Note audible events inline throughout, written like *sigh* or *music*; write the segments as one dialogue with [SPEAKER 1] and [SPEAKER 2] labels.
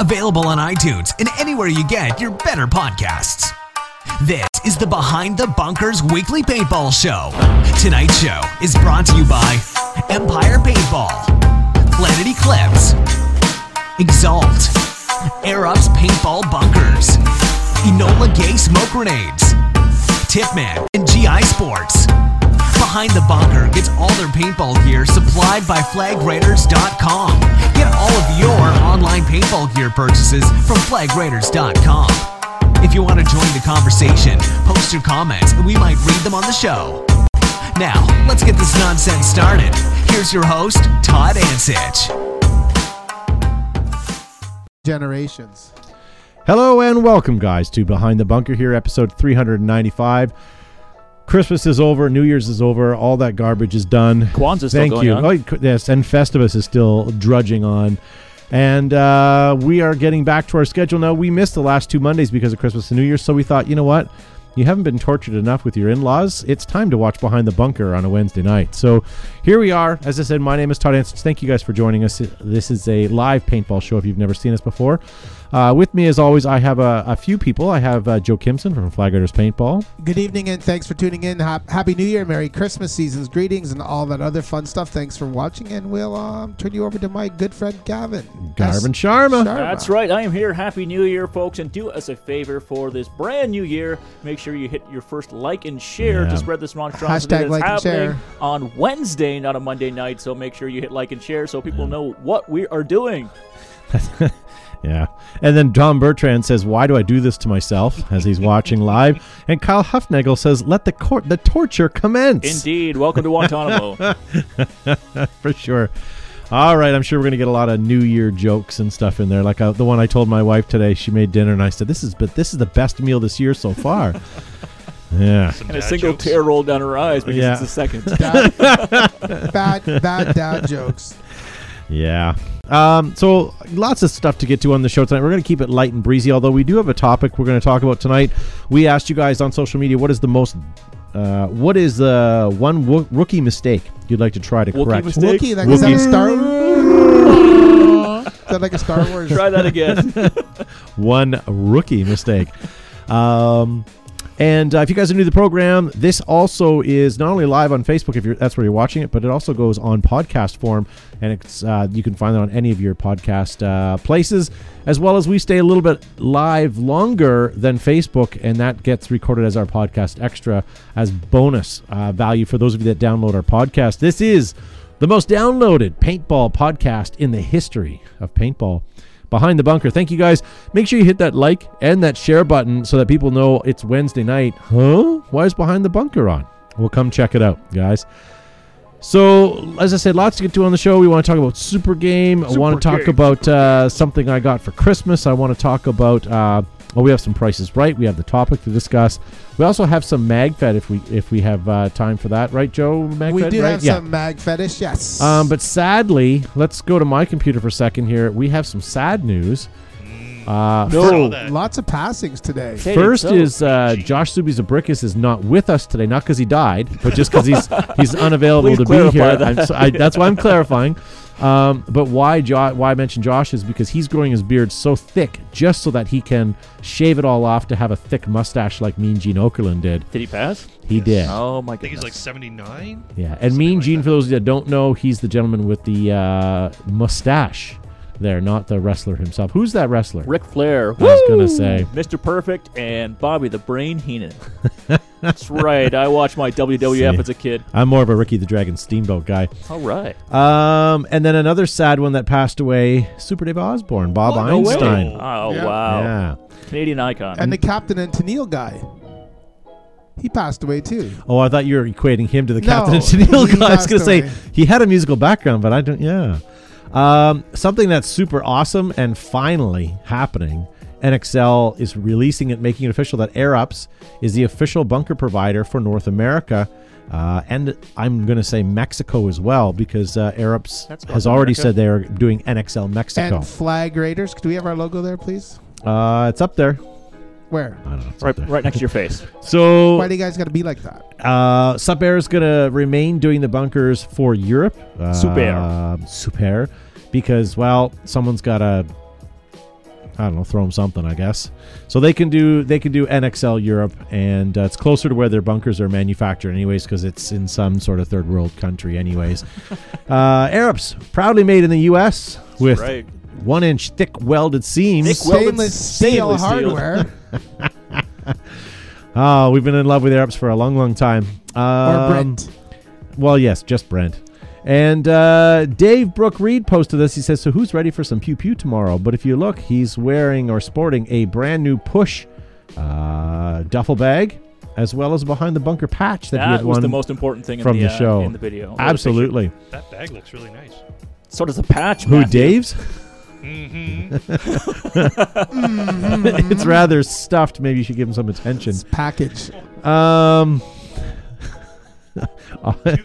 [SPEAKER 1] Available on iTunes and anywhere you get your better podcasts. This is the Behind the Bunkers Weekly Paintball Show. Tonight's show is brought to you by Empire Paintball, Planet Eclipse, Exalt, Air Ups Paintball Bunkers, Enola Gay Smoke Grenades, Tippmann, and GI Sports. Behind the Bunker gets all their paintball gear supplied by FlagRaiders.com. Get all of your online paintball gear purchases from FlagRaiders.com. If you want to join the conversation, post your comments and we might read them on the show. Now, let's get this nonsense started. Here's your host, Todd Ansich.
[SPEAKER 2] generations.
[SPEAKER 3] Hello and welcome, guys, to Behind the Bunker here, episode 395. Christmas is over, New Year's is over, all that garbage is done.
[SPEAKER 4] Kwanzaa's still
[SPEAKER 3] Thank
[SPEAKER 4] going
[SPEAKER 3] you.
[SPEAKER 4] on.
[SPEAKER 3] Oh, yes, and Festivus is still drudging on. And uh, we are getting back to our schedule now. We missed the last two Mondays because of Christmas and New Year's, so we thought, you know what? You haven't been tortured enough with your in laws. It's time to watch Behind the Bunker on a Wednesday night. So here we are. As I said, my name is Todd Ansich. Thank you guys for joining us. This is a live paintball show if you've never seen us before. Uh, with me, as always, I have a, a few people. I have uh, Joe Kimson from Flag Raiders Paintball.
[SPEAKER 2] Good evening and thanks for tuning in. Hap- Happy New Year, Merry Christmas, seasons, greetings, and all that other fun stuff. Thanks for watching, and we'll um, turn you over to my good friend Gavin.
[SPEAKER 3] Garvin Sharma.
[SPEAKER 2] Sharma.
[SPEAKER 4] That's right. I am here. Happy New Year, folks. And do us a favor for this brand new year. Make sure you hit your first like and share
[SPEAKER 3] Yeah.
[SPEAKER 4] to spread this monstrosity
[SPEAKER 2] Hashtag
[SPEAKER 4] that's
[SPEAKER 2] like and
[SPEAKER 4] happening
[SPEAKER 2] share.
[SPEAKER 4] on Wednesday, not a Monday night. So make sure you hit like and share so people know what we are doing. *laughs*
[SPEAKER 3] Yeah. And then Tom Bertrand says, Why do I do this to myself? as he's watching live. And Kyle Huffnagel says, Let the court the torture commence.
[SPEAKER 4] Indeed. Welcome to Guantanamo. *laughs*
[SPEAKER 3] For sure. All right, I'm sure we're gonna get a lot of New Year jokes and stuff in there. Like uh, the one I told my wife today. She made dinner, and I said, "This is, but this is the best meal this year so far." *laughs* yeah,
[SPEAKER 4] and a single tear rolled down her eyes because
[SPEAKER 3] Yeah.
[SPEAKER 4] it's the second. *laughs*
[SPEAKER 2] Dad- bad, bad dad jokes.
[SPEAKER 3] Yeah. Um, so lots of stuff to get to on the show tonight. We're going to keep it light and breezy, although we do have a topic we're going to talk about tonight. We asked you guys on social media what is the most, uh, what is the one wo- rookie mistake you'd like to try to
[SPEAKER 4] Wookiee
[SPEAKER 3] correct?
[SPEAKER 4] mistake?
[SPEAKER 2] Wookie, like, is that a Star? *laughs* is that like a Star Wars?
[SPEAKER 4] Try that again. *laughs* *laughs*
[SPEAKER 3] one rookie mistake. Um, and uh, if you guys are new to the program, this also is not only live on Facebook if that's where you're watching it, but it also goes on podcast form, and it's uh, you can find it on any of your podcast uh, places, as well as we stay a little bit live longer than Facebook, and that gets recorded as our podcast extra as bonus uh, value for those of you that download our podcast. This is the most downloaded paintball podcast in the history of paintball. Behind the Bunker. Thank you guys. Make sure you hit that like and that share button so that people know it's Wednesday night. Huh? Why is Behind the Bunker on? We'll come check it out, guys. So, as I said, lots to get to on the show. We want to talk about Super Game. I want to talk about uh, something I got for Christmas. I want to talk about. Uh, well, we have some prices right. We have the topic to discuss. We also have some mag MagFed if we if we have uh, time for that, right, Joe? MagFed,
[SPEAKER 2] We do
[SPEAKER 3] right?
[SPEAKER 2] have some mag fetish, yes.
[SPEAKER 3] Um, but sadly, let's go to my computer for a second here. We have some sad news. Uh,
[SPEAKER 4] No.
[SPEAKER 2] lots of passings today.
[SPEAKER 4] Okay,
[SPEAKER 3] First
[SPEAKER 4] so-
[SPEAKER 3] is uh, Josh Subizabrickus is not with us today, not because he died, but just because he's *laughs* he's unavailable to be here.
[SPEAKER 4] that.
[SPEAKER 3] I'm so, I, that's why I'm clarifying. *laughs* Um, but why jo- why I mention Josh is because he's growing his beard so thick just so that he can shave it all off to have a thick mustache like Mean Gene Okerlund did.
[SPEAKER 4] Did he pass?
[SPEAKER 3] He did.
[SPEAKER 4] Oh my god!
[SPEAKER 5] I think he's like 79.
[SPEAKER 3] Yeah, and
[SPEAKER 5] Something
[SPEAKER 3] Mean
[SPEAKER 5] like
[SPEAKER 3] Gene,
[SPEAKER 5] that.
[SPEAKER 3] for those that don't know, he's the gentleman with the uh, mustache there, not the wrestler himself. Who's that wrestler?
[SPEAKER 4] Ric Flair.
[SPEAKER 3] I was gonna say.
[SPEAKER 4] Mr. Perfect and Bobby the Brain Heenan. *laughs* That's right. I watched my WWF
[SPEAKER 3] See.
[SPEAKER 4] as a kid.
[SPEAKER 3] I'm more of a Ricky the Dragon Steamboat guy.
[SPEAKER 4] All right.
[SPEAKER 3] Um, and then another sad one that passed away: Super Dave Osborne, Bob
[SPEAKER 5] What?
[SPEAKER 4] No way.
[SPEAKER 3] Einstein.
[SPEAKER 4] Oh
[SPEAKER 2] Yeah.
[SPEAKER 4] wow.
[SPEAKER 3] Yeah.
[SPEAKER 4] Canadian icon.
[SPEAKER 2] And the Captain and Tennille guy. He passed away too.
[SPEAKER 3] Oh, I thought you were equating him to the
[SPEAKER 2] No,
[SPEAKER 3] Captain and Tennille guy. I was gonna say he had a musical background, but I don't. Yeah. Um, something that's super awesome and finally happening. NXL is releasing it, making it official that AirUps is the official bunker provider for North America. Uh, and I'm going to say Mexico as well because uh, AirUps
[SPEAKER 4] That's
[SPEAKER 3] has already
[SPEAKER 4] America.
[SPEAKER 3] said they are doing NXL Mexico.
[SPEAKER 2] And Flag Raiders. Do we have our logo there, please?
[SPEAKER 3] uh, it's up there.
[SPEAKER 2] Where?
[SPEAKER 3] I don't know. It's
[SPEAKER 4] right,
[SPEAKER 3] there.
[SPEAKER 4] right next to your face. *laughs*
[SPEAKER 3] So
[SPEAKER 2] Why do you guys got to be like that?
[SPEAKER 3] Uh, Supair is going to remain doing the bunkers for Europe. Uh,
[SPEAKER 4] Supair.
[SPEAKER 3] Super. Because, well, someone's got to I don't know, throw them something, I guess. So they can do they can do NXL Europe, and uh, it's closer to where their bunkers are manufactured, anyways, because it's in some sort of third world country, anyways. *laughs* uh, AirUps proudly made in the U.S. with
[SPEAKER 4] right.
[SPEAKER 3] One inch thick welded seams.
[SPEAKER 4] Thick welded
[SPEAKER 2] Stainless steel
[SPEAKER 4] stainless steel.
[SPEAKER 2] hardware.
[SPEAKER 3] Oh, *laughs* we've been in love with AirUps for a long, long time.
[SPEAKER 2] or
[SPEAKER 3] Um,
[SPEAKER 2] Brent.
[SPEAKER 3] Well, yes, just Brent. And uh, Dave Brook Reed posted this. He says, "So who's ready for some pew pew tomorrow?" But if you look, he's wearing or sporting a brand new push uh, duffel bag, as well as behind the bunker patch that, he
[SPEAKER 4] That
[SPEAKER 3] had
[SPEAKER 4] was
[SPEAKER 3] won
[SPEAKER 4] the most important thing in
[SPEAKER 3] from
[SPEAKER 4] the,
[SPEAKER 3] the
[SPEAKER 4] uh,
[SPEAKER 3] show.
[SPEAKER 4] in the video. or the
[SPEAKER 3] Absolutely.
[SPEAKER 5] That bag looks really nice.
[SPEAKER 4] So does the patch.
[SPEAKER 3] Who,
[SPEAKER 4] Matthew.
[SPEAKER 3] Dave's? *laughs*
[SPEAKER 5] Mm-hmm. *laughs*
[SPEAKER 3] it's rather stuffed. Maybe you should give him some attention.
[SPEAKER 2] It's package.
[SPEAKER 3] Um. *laughs*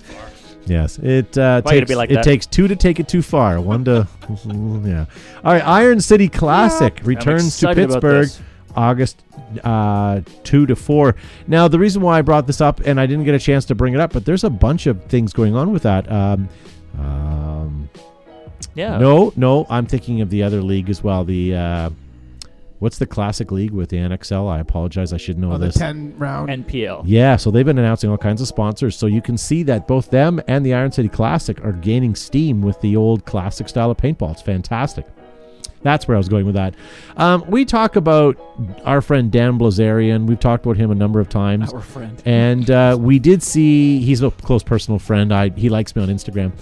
[SPEAKER 3] Yes, it uh,
[SPEAKER 4] Why you gotta
[SPEAKER 3] takes
[SPEAKER 4] like
[SPEAKER 3] it
[SPEAKER 4] that?
[SPEAKER 3] takes two to take it too far. One to *laughs* yeah. All right, Iron City Classic
[SPEAKER 4] I'm
[SPEAKER 3] returns to Pittsburgh. August uh, two to four. Now the reason why I brought this up and I didn't get a chance to bring it up, but there's a bunch of things going on with that. Um, um,
[SPEAKER 4] Yeah.
[SPEAKER 3] no, no, I'm thinking of the other league as well. The uh, what's the Classic League with the NXL? I apologize, I should know
[SPEAKER 2] Oh, the
[SPEAKER 3] this.
[SPEAKER 2] 10 round.
[SPEAKER 4] NPL.
[SPEAKER 3] Yeah, so they've been announcing all kinds of sponsors. So you can see that both them and the Iron City Classic are gaining steam with the old classic style of paintball. It's fantastic. That's where I was going with that. Um, we talk about our friend Dan Blazarian. We've talked about him a number of times.
[SPEAKER 4] Our friend.
[SPEAKER 3] And uh, we did see, he's a close personal friend. I He likes me on Instagram.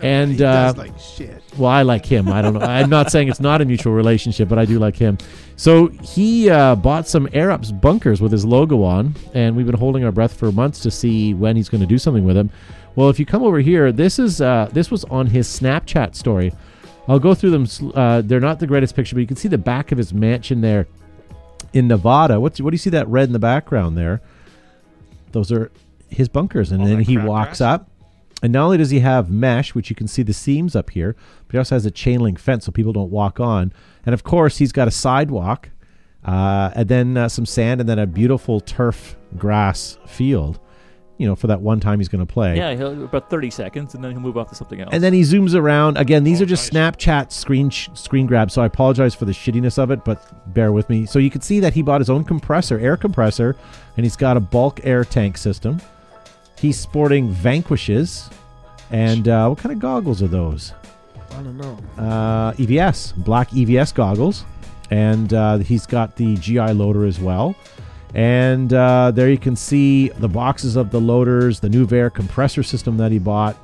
[SPEAKER 3] And
[SPEAKER 2] he
[SPEAKER 3] uh,
[SPEAKER 2] does like shit.
[SPEAKER 3] Well, I like him. I don't know. I'm not saying it's not a mutual relationship, but I do like him. So he uh, bought some Air Ups bunkers with his logo on, and we've been holding our breath for months to see when he's going to do something with them. Well, if you come over here, this is uh, this was on his Snapchat story. I'll go through them. Uh, they're not the greatest picture, but you can see the back of his mansion there in Nevada. What's what do you see that red in the background there? Those are his bunkers, and
[SPEAKER 5] All
[SPEAKER 3] then he walks
[SPEAKER 5] grass?
[SPEAKER 3] up. And not only does he have mesh, which you can see the seams up here, but he also has a chain link fence so people don't walk on. And of course, he's got a sidewalk, uh, and then uh, some sand, and then a beautiful turf grass field. You know, for that one time he's going to play.
[SPEAKER 4] Yeah, he'll, about 30 seconds, and then he'll move on to something else.
[SPEAKER 3] And then he zooms around. Again, these
[SPEAKER 5] Oh,
[SPEAKER 3] are just
[SPEAKER 5] nice.
[SPEAKER 3] Snapchat screen sh- screen grabs, so I apologize for the shittiness of it, but bear with me. So you can see that he bought his own compressor, air compressor, and he's got a bulk air tank system. He's sporting Vanquishes, and uh, what kind of goggles are those?
[SPEAKER 2] I don't know.
[SPEAKER 3] Uh, EVS, black EVS goggles, and uh, he's got the GI loader as well. And uh, there you can see the boxes of the loaders, the new Vair compressor system that he bought.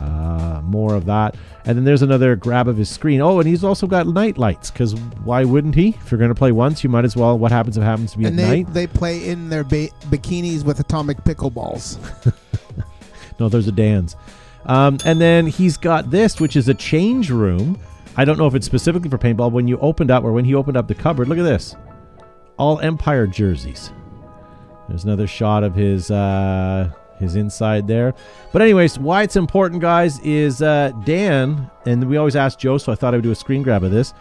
[SPEAKER 3] Uh, more of that. And then there's another grab of his screen. Oh, and he's also got night lights because why wouldn't he? If you're going to play once, you might as well. What happens if it happens to be
[SPEAKER 2] And
[SPEAKER 3] at
[SPEAKER 2] they,
[SPEAKER 3] night?
[SPEAKER 2] they play in their ba- bikinis with atomic pickleballs. *laughs*
[SPEAKER 3] No, those are Dan's. Um, and then he's got this, which is a change room. I don't know if it's specifically for paintball. When you opened up, or when he opened up the cupboard, look at this. All Empire jerseys. There's another shot of his uh, his inside there. But anyways, why it's important, guys, is uh, Dan, and we always ask Joe, so I thought I would do a screen grab of this.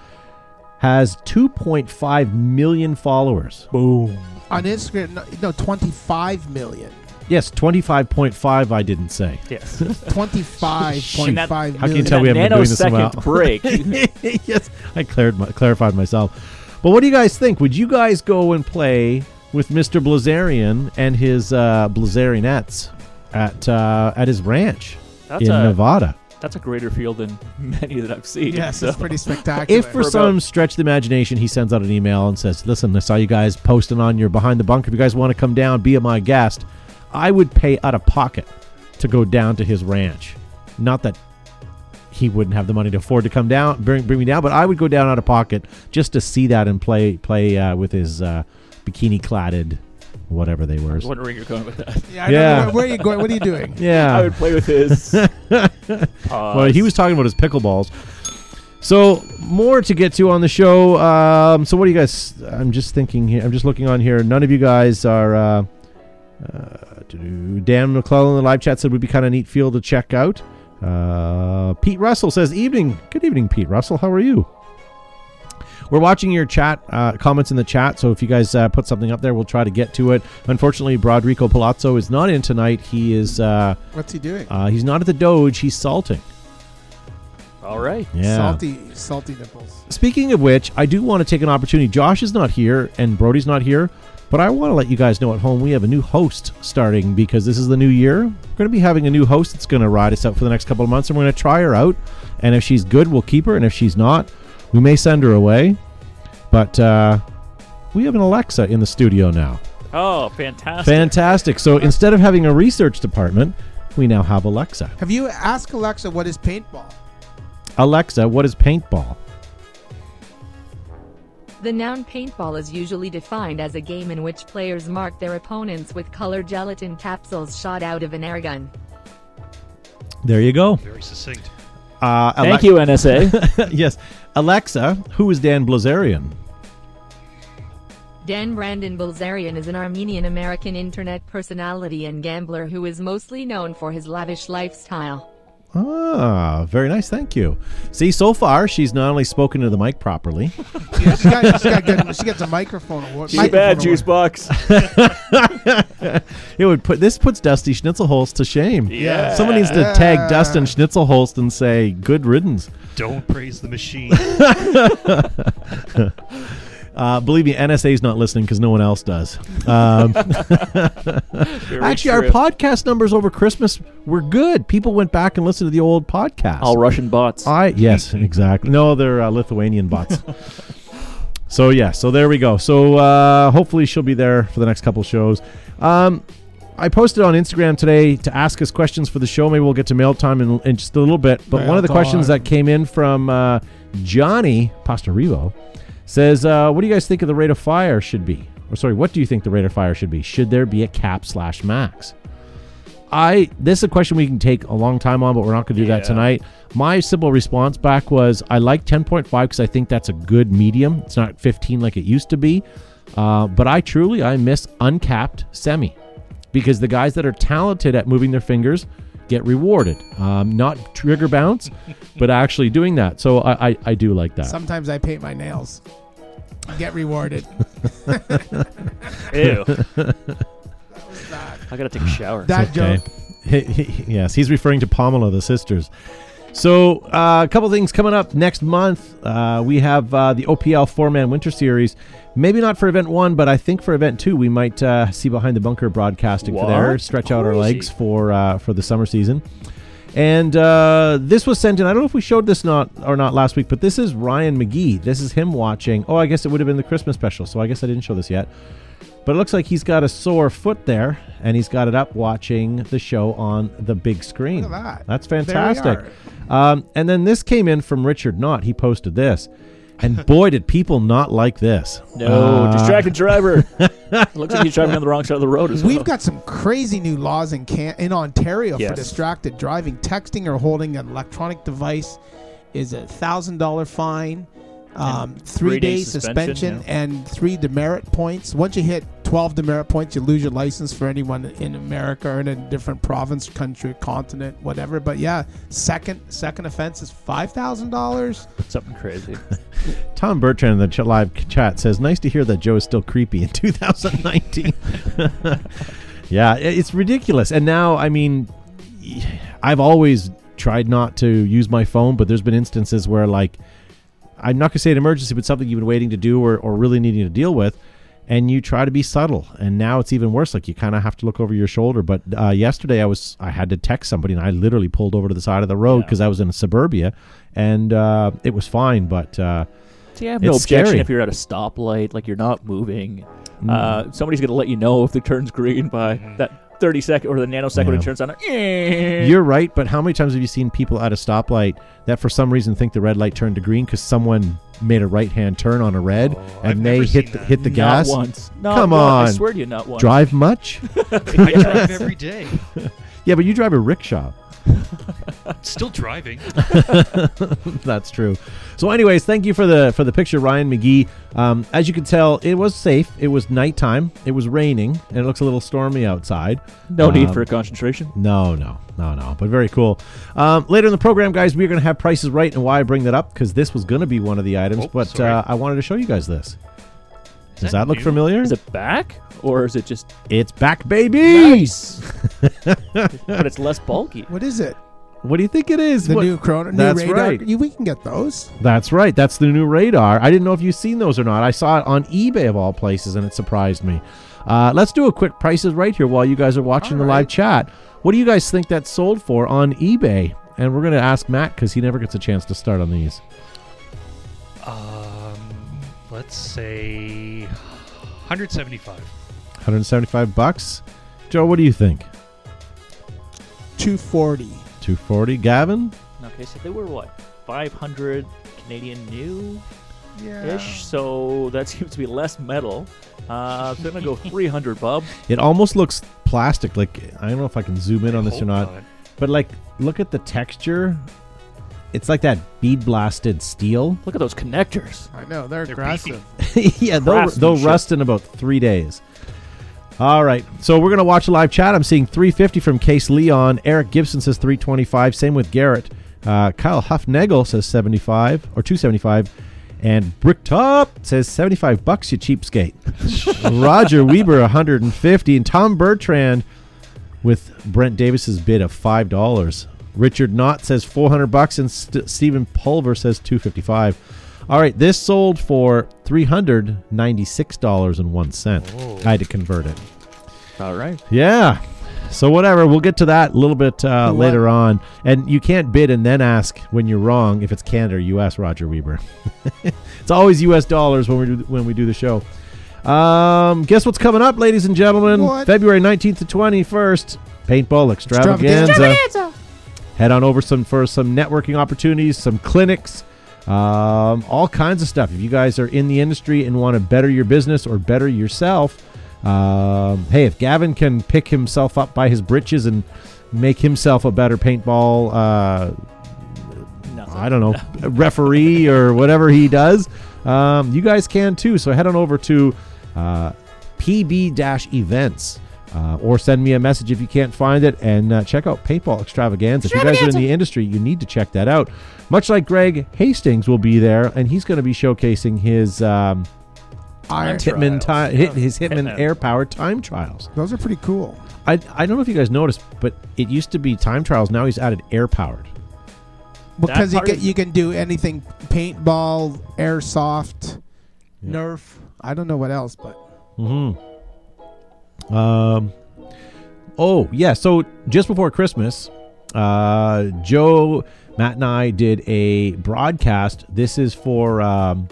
[SPEAKER 3] Has 2.5 million followers.
[SPEAKER 4] boom.
[SPEAKER 2] On Instagram, no, no 25 million.
[SPEAKER 3] Yes, 25.5. I didn't say.
[SPEAKER 4] Yes. *laughs*
[SPEAKER 2] 25.5
[SPEAKER 4] In that-
[SPEAKER 2] million.
[SPEAKER 3] How can you tell we haven't been doing this a while?
[SPEAKER 4] break. *laughs*
[SPEAKER 3] yes, I clarified, clarified myself. But what do you guys think? Would you guys go and play with Mr. Blazarian and his uh, Blazarianettes at uh, at his ranch
[SPEAKER 4] That's
[SPEAKER 3] in
[SPEAKER 4] a
[SPEAKER 3] Nevada?
[SPEAKER 4] that's a greater field than *laughs* many that I've seen.
[SPEAKER 2] Yes,
[SPEAKER 4] so.
[SPEAKER 2] it's pretty spectacular.
[SPEAKER 3] If for
[SPEAKER 4] For
[SPEAKER 3] some
[SPEAKER 4] about-
[SPEAKER 3] stretch of the imagination he sends out an email and says, "Listen, I saw you guys posting on your behind the bunker. If you guys want to come down, be my guest," I would pay out of pocket to go down to his ranch. Not that he wouldn't have the money to afford to come down, bring, bring me down, but I would go down out of pocket just to see that and play play uh, with his uh, bikini cladded, whatever they
[SPEAKER 4] I
[SPEAKER 3] were.
[SPEAKER 4] was wondering where you're going with that.
[SPEAKER 2] yeah,
[SPEAKER 3] Yeah.
[SPEAKER 2] know, where, where are you going? What are you doing? *laughs*
[SPEAKER 3] Yeah,
[SPEAKER 4] I would play with his. *laughs*
[SPEAKER 3] well, he was talking about his pickleballs. So more to get to on the show. Um, so what do you guys? I'm just thinking here. I'm just looking on here. None of you guys are. Uh, uh. Dan McClellan in the live chat said would be kind of neat field to check out. Uh, Pete Russell says evening. Good evening, Pete Russell. How are you? We're watching your chat uh, comments in the chat, so if you guys uh, put something up there, we'll try to get to it. Unfortunately, Broderico Palazzo is not in tonight. He is uh,
[SPEAKER 2] What's he doing?
[SPEAKER 3] uh, he's not at the Doge. He's salting.
[SPEAKER 4] All right.
[SPEAKER 3] Yeah.
[SPEAKER 2] Salty, salty nipples.
[SPEAKER 3] Speaking of which, I do want to take an opportunity. Josh is not here and Brody's not here, but I want to let you guys know at home we have a new host starting because this is the new year. We're going to be having a new host that's going to ride us out for the next couple of months, and we're going to try her out. And if she's good, we'll keep her, and if she's not, we may send her away. But uh, we have an Alexa in the studio now.
[SPEAKER 4] Oh, fantastic.
[SPEAKER 3] Fantastic. So *laughs* instead of having a research department, we now have Alexa.
[SPEAKER 2] Have you asked Alexa what is paintball?
[SPEAKER 3] Alexa, what is paintball?
[SPEAKER 6] The noun paintball is usually defined as a game in which players mark their opponents with colored gelatin capsules shot out of an air gun.
[SPEAKER 3] There you go.
[SPEAKER 5] Very succinct.
[SPEAKER 3] Uh,
[SPEAKER 4] Thank you, NSA. *laughs*
[SPEAKER 3] yes. Alexa, who is Dan Blazarian?
[SPEAKER 6] Dan Brandon Bilzerian is an Armenian American internet personality and gambler who is mostly known for his lavish lifestyle.
[SPEAKER 3] Ah, very nice. Thank you. See, so far she's not only spoken to the mic properly. *laughs*
[SPEAKER 2] Yeah, she, got, she, got good, she gets a microphone award.
[SPEAKER 4] Too bad, Juice Box. *laughs*
[SPEAKER 3] It would put this puts Dusty Schnitzelholst to shame.
[SPEAKER 4] Yeah.
[SPEAKER 3] Someone needs to tag Dustin Schnitzelholst and say good riddance.
[SPEAKER 5] Don't praise the machine. *laughs*
[SPEAKER 3] Uh, believe me, NSA's not listening because no one else does. Um, *laughs* *laughs*
[SPEAKER 4] Very
[SPEAKER 3] actually, our
[SPEAKER 4] true.
[SPEAKER 3] podcast numbers over Christmas were good. People went back and listened to the old podcast.
[SPEAKER 4] All Russian bots.
[SPEAKER 3] I yes, *laughs* exactly. No, they're uh, Lithuanian bots. so yeah, so there we go. So uh, hopefully she'll be there for the next couple shows. Um, I posted on Instagram today to ask us questions for the show. Maybe we'll get to mail time in, in just a little bit. But
[SPEAKER 2] Mail
[SPEAKER 3] one of the questions that came in from uh, Johnny Pastorivo says, uh, "What do you guys think of the rate of fire should be?" Or sorry, what do you think the rate of fire should be? Should there be a cap slash max? I this is a question we can take a long time on, but we're not going to do that tonight. My simple response back was I like 10.5 because I think that's a good medium. It's not 15 like it used to be, uh, but I truly I miss uncapped semi because the guys that are talented at moving their fingers get rewarded, um, not trigger bounce, *laughs* but actually doing that. So I I, I do like that.
[SPEAKER 2] Sometimes I paint my nails. Get rewarded. *laughs*
[SPEAKER 4] Ew. *laughs* I gotta take a shower.
[SPEAKER 2] that
[SPEAKER 3] Okay.
[SPEAKER 2] joke.
[SPEAKER 3] yes, he's referring to Pamela, the sisters. So, uh, a couple things coming up next month. Uh, we have uh, the OPL four man winter series. Maybe not for event one, but I think for event two, we might uh, see behind the bunker broadcasting for there.
[SPEAKER 4] What?
[SPEAKER 3] Stretch out our legs for uh, for the summer season. And uh, this was sent in. I don't know if we showed this not or not last week, but this is Ryan McGee. This is him watching. Oh, I guess it would have been the Christmas special. So I guess I didn't show this yet. But it looks like he's got a sore foot there, and he's got it up watching the show on the big screen.
[SPEAKER 2] Look at that.
[SPEAKER 3] That's fantastic. Um, and then this came in from Richard Knott. He posted this. And *laughs* boy, did people not like this.
[SPEAKER 4] No,
[SPEAKER 3] Uh,
[SPEAKER 4] distracted driver. *laughs* Looks like he's driving on the wrong side of the road as well.
[SPEAKER 2] We've got some crazy new laws in can- in Ontario
[SPEAKER 4] Yes.
[SPEAKER 2] for distracted driving. Texting or holding an electronic device is a thousand dollar fine, um, three
[SPEAKER 4] three-day
[SPEAKER 2] day
[SPEAKER 4] suspension,
[SPEAKER 2] suspension,
[SPEAKER 4] yeah.
[SPEAKER 2] and three demerit points. Once you hit twelve demerit points, you lose your license for anyone in America or in a different province, country, continent, whatever. But yeah, second second offense is five thousand dollars.
[SPEAKER 4] Something crazy. *laughs*
[SPEAKER 3] Tom Bertrand in the ch- live chat says, "Nice to hear that Joe is still creepy in *laughs* 2019." *laughs* yeah, it's ridiculous. And now, I mean, I've always tried not to use my phone, but there's been instances where, like, I'm not gonna say an emergency, but something you've been waiting to do or, or really needing to deal with, and you try to be subtle. And now it's even worse. Like you kind of have to look over your shoulder. But uh, yesterday, I was I had to text somebody, and I literally pulled over to the side of the road
[SPEAKER 4] Yeah.
[SPEAKER 3] because I was in a suburbia, and uh, it was fine. But uh,
[SPEAKER 4] See, I have no objection
[SPEAKER 3] scary.
[SPEAKER 4] if you're at a stoplight, like you're not moving.
[SPEAKER 3] Mm.
[SPEAKER 4] Uh, somebody's gonna let you know if it turns green by that 30 second or the nanosecond when
[SPEAKER 3] Yeah.
[SPEAKER 4] it turns on. Eh.
[SPEAKER 3] You're right, but how many times have you seen people at a stoplight that for some reason think the red light turned to green because someone made a right hand turn on a red
[SPEAKER 5] Oh,
[SPEAKER 3] and
[SPEAKER 5] I've
[SPEAKER 3] they hit the, hit the
[SPEAKER 4] Not
[SPEAKER 3] gas?
[SPEAKER 4] once. Not
[SPEAKER 3] Come
[SPEAKER 4] on! I swear to you, not once.
[SPEAKER 3] Drive much? *laughs*
[SPEAKER 5] I drive every day. *laughs*
[SPEAKER 3] yeah, but you drive a rickshaw. *laughs*
[SPEAKER 5] Still driving. *laughs*
[SPEAKER 3] That's true. So, anyways, thank you for the for the picture, Ryan McGee. Um, as you can tell, it was safe. It was nighttime. It was raining, and it looks a little stormy outside.
[SPEAKER 4] No need
[SPEAKER 3] Um,
[SPEAKER 4] for concentration.
[SPEAKER 3] No, no, no, no. But very cool. Um, later in the program, guys, we're going to have prices right, and why I bring that up because this was going to be one of the items,
[SPEAKER 5] Oh,
[SPEAKER 3] but uh, I wanted to show you guys this.
[SPEAKER 5] Is
[SPEAKER 3] Does that look
[SPEAKER 5] new?
[SPEAKER 3] familiar?
[SPEAKER 4] Is it back or is it just
[SPEAKER 3] It's back, baby.
[SPEAKER 4] nice? *laughs* but it's less bulky.
[SPEAKER 2] What is it?
[SPEAKER 3] What do you think it is?
[SPEAKER 2] The
[SPEAKER 3] What-
[SPEAKER 2] new Corona, new
[SPEAKER 3] That's
[SPEAKER 2] radar.
[SPEAKER 3] right.
[SPEAKER 2] You, we can get those.
[SPEAKER 3] That's right. That's the new radar. I didn't know if you've seen those or not. I saw it on eBay of all places, and it surprised me. Uh, let's do a quick prices right here while you guys are watching
[SPEAKER 2] All
[SPEAKER 3] the live chat. What do you guys think that sold for on eBay? And we're going to ask Matt because he never gets a chance to start on these.
[SPEAKER 5] Let's say 175.
[SPEAKER 3] 175 bucks. Joe, what do you think?
[SPEAKER 2] Two forty.
[SPEAKER 3] 240. Gavin?
[SPEAKER 4] Okay, so they were what? 500 Canadian new
[SPEAKER 2] Yeah.
[SPEAKER 4] ish. So that *laughs* seems to be less metal. Uh, so I'm gonna go *laughs* 300, Bub.
[SPEAKER 3] It almost looks plastic. Like I don't know if I can zoom in on this or
[SPEAKER 5] Hope
[SPEAKER 3] not, but like look at the texture. It's like that bead blasted steel.
[SPEAKER 4] Look at those connectors.
[SPEAKER 2] I know they're,
[SPEAKER 5] They're
[SPEAKER 2] aggressive. *laughs*
[SPEAKER 3] yeah, they'll, they'll
[SPEAKER 4] Craftsmanship.
[SPEAKER 3] rust in about three days. All right, so we're gonna watch a live chat. I'm seeing 350 from Case Leon. Eric Gibson says 325. Same with Garrett. Uh, Kyle Huffnagel says 75 or 275, and Bricktop says 75 bucks. You cheapskate. *laughs* Roger Weber 150, and Tom Bertrand with Brent Davis's bid of five dollars. Richard Knott says 400 bucks, and St- Stephen Pulver says 255. All right, this sold for three hundred ninety-six dollars and one cent.
[SPEAKER 5] Oh.
[SPEAKER 3] I had to convert it.
[SPEAKER 4] All right.
[SPEAKER 3] Yeah. So whatever, we'll get to that a little bit uh, later on. And you can't bid and then ask when you're wrong if it's Canada or U.S. Roger Weber. *laughs* it's always U.S. dollars when we do when we do the show. Um, guess what's coming up, ladies and gentlemen?
[SPEAKER 2] What?
[SPEAKER 3] February 19th to 21st, paintball extravaganza.
[SPEAKER 2] Extravaganza.
[SPEAKER 3] Head on over some for some networking opportunities, some clinics, um, all kinds of stuff. If you guys are in the industry and want to better your business or better yourself, um, hey, if Gavin can pick himself up by his britches and make himself a better paintball, uh, I don't know, referee or *laughs* whatever he does, um, you guys can too. So head on over to uh, PB events. Uh, or send me a message if you can't find it and uh, check out Paintball Extravaganza. If you guys are in the industry, you need to check that out. Much like Greg Hastings will be there, and he's going to be showcasing his um,
[SPEAKER 2] Iron.
[SPEAKER 3] Hitman
[SPEAKER 4] trials.
[SPEAKER 3] ti- hit, his Hitman
[SPEAKER 4] Hitman.
[SPEAKER 3] air powered time trials.
[SPEAKER 2] Those are pretty cool.
[SPEAKER 3] I, I don't know if you guys noticed, but it used to be time trials. Now he's added air powered.
[SPEAKER 2] Because you can you can do anything paintball, airsoft,
[SPEAKER 3] Yeah.
[SPEAKER 2] Nerf. I don't know what else, but
[SPEAKER 3] Mm-hmm. Um. Oh yeah. So just before Christmas, uh, Joe, Matt, and I did a broadcast. This is for um,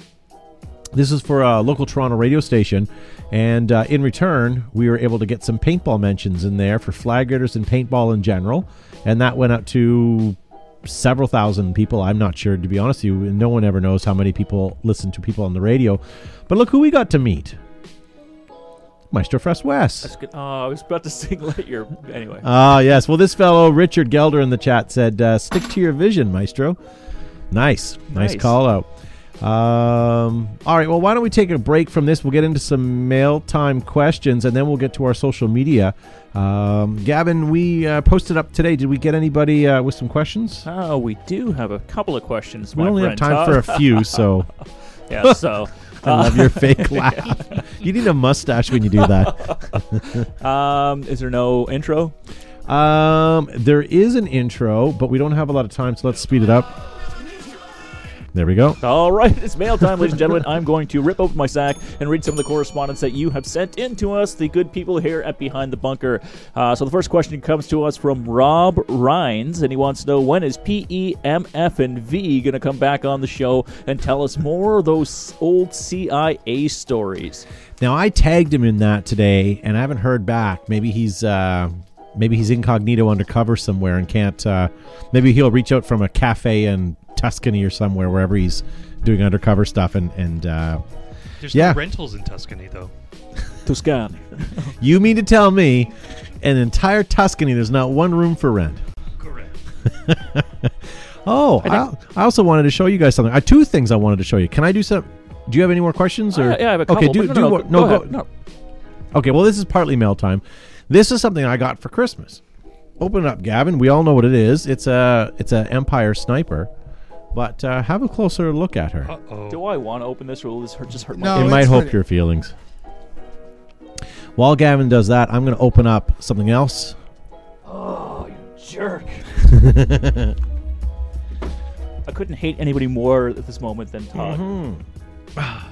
[SPEAKER 3] this is for a local Toronto radio station, and uh, in return, we were able to get some paintball mentions in there for flag raiders and paintball in general, and that went out to several thousand people. I'm not sure to be honest with you. No one ever knows how many people listen to people on the radio, but look who we got to meet. Maestro Fresh Wes.
[SPEAKER 4] That's good. Oh, I was about to *laughs* sing "Let Your." Anyway.
[SPEAKER 3] Ah, yes. Well, this fellow, Richard Gelder, in the chat said, uh, stick to your vision, Maestro. Nice. Nice,
[SPEAKER 4] Nice.
[SPEAKER 3] call out. Um, all right. Well, why don't we take a break from this? We'll get into some mail time questions and then we'll get to our social media. Um, Gavin, we uh, posted up today. Did we get anybody uh, with some questions?
[SPEAKER 4] Oh, we do have a couple of questions.
[SPEAKER 3] We only have time for a few, so *laughs*
[SPEAKER 4] yeah. So.
[SPEAKER 3] I love your fake *laughs* laugh. You need a mustache when you do that. *laughs*
[SPEAKER 4] Um, is there no intro?
[SPEAKER 3] Um, there is an intro, but we don't have a lot of time, so let's speed it up. There we go.
[SPEAKER 4] All right, it's mail time, ladies and gentlemen. I'm going to rip open my sack and read some of the correspondence that you have sent in to us, the good people here at Behind the Bunker. Uh, so the first question comes to us from Rob Rhines, and he wants to know when is PEMF and V going to come back on the show and tell us more of those old CIA stories.
[SPEAKER 3] Now I tagged him in that today, and I haven't heard back. Maybe he's uh, maybe he's incognito undercover somewhere and can't. Uh, maybe he'll reach out from a cafe in Tuscany or somewhere, wherever he's doing undercover stuff. And and uh,
[SPEAKER 5] There's
[SPEAKER 3] Yeah.
[SPEAKER 5] no rentals in Tuscany, though. *laughs*
[SPEAKER 4] Tuscany. *laughs*
[SPEAKER 3] you mean to tell me, an entire Tuscany, there's not one room for rent?
[SPEAKER 5] Correct. *laughs*
[SPEAKER 3] Oh, I, I also wanted to show you guys something. Uh, two things I wanted to show you. Can I do some? Do you have any more questions? Or
[SPEAKER 4] Uh, yeah, I have a couple.
[SPEAKER 3] okay, do
[SPEAKER 4] but
[SPEAKER 3] do
[SPEAKER 4] no, no,
[SPEAKER 3] what-
[SPEAKER 4] go,
[SPEAKER 3] no,
[SPEAKER 4] go
[SPEAKER 3] go-
[SPEAKER 4] No.
[SPEAKER 3] Okay, well, this is partly mail time. This is something I got for Christmas. Open it up, Gavin. We all know what it is. It's a it's a Empire sniper, but uh, have a closer look at her.
[SPEAKER 5] Uh oh.
[SPEAKER 4] Do I want to open this, or will this hurt, just hurt
[SPEAKER 2] No,
[SPEAKER 4] my
[SPEAKER 3] it
[SPEAKER 2] it's
[SPEAKER 3] might hope
[SPEAKER 2] pretty-
[SPEAKER 3] your feelings. While Gavin does that, I'm going to open up something else.
[SPEAKER 4] Oh, you jerk. *laughs* I couldn't hate anybody more at this moment than Todd.
[SPEAKER 3] Mm-hmm.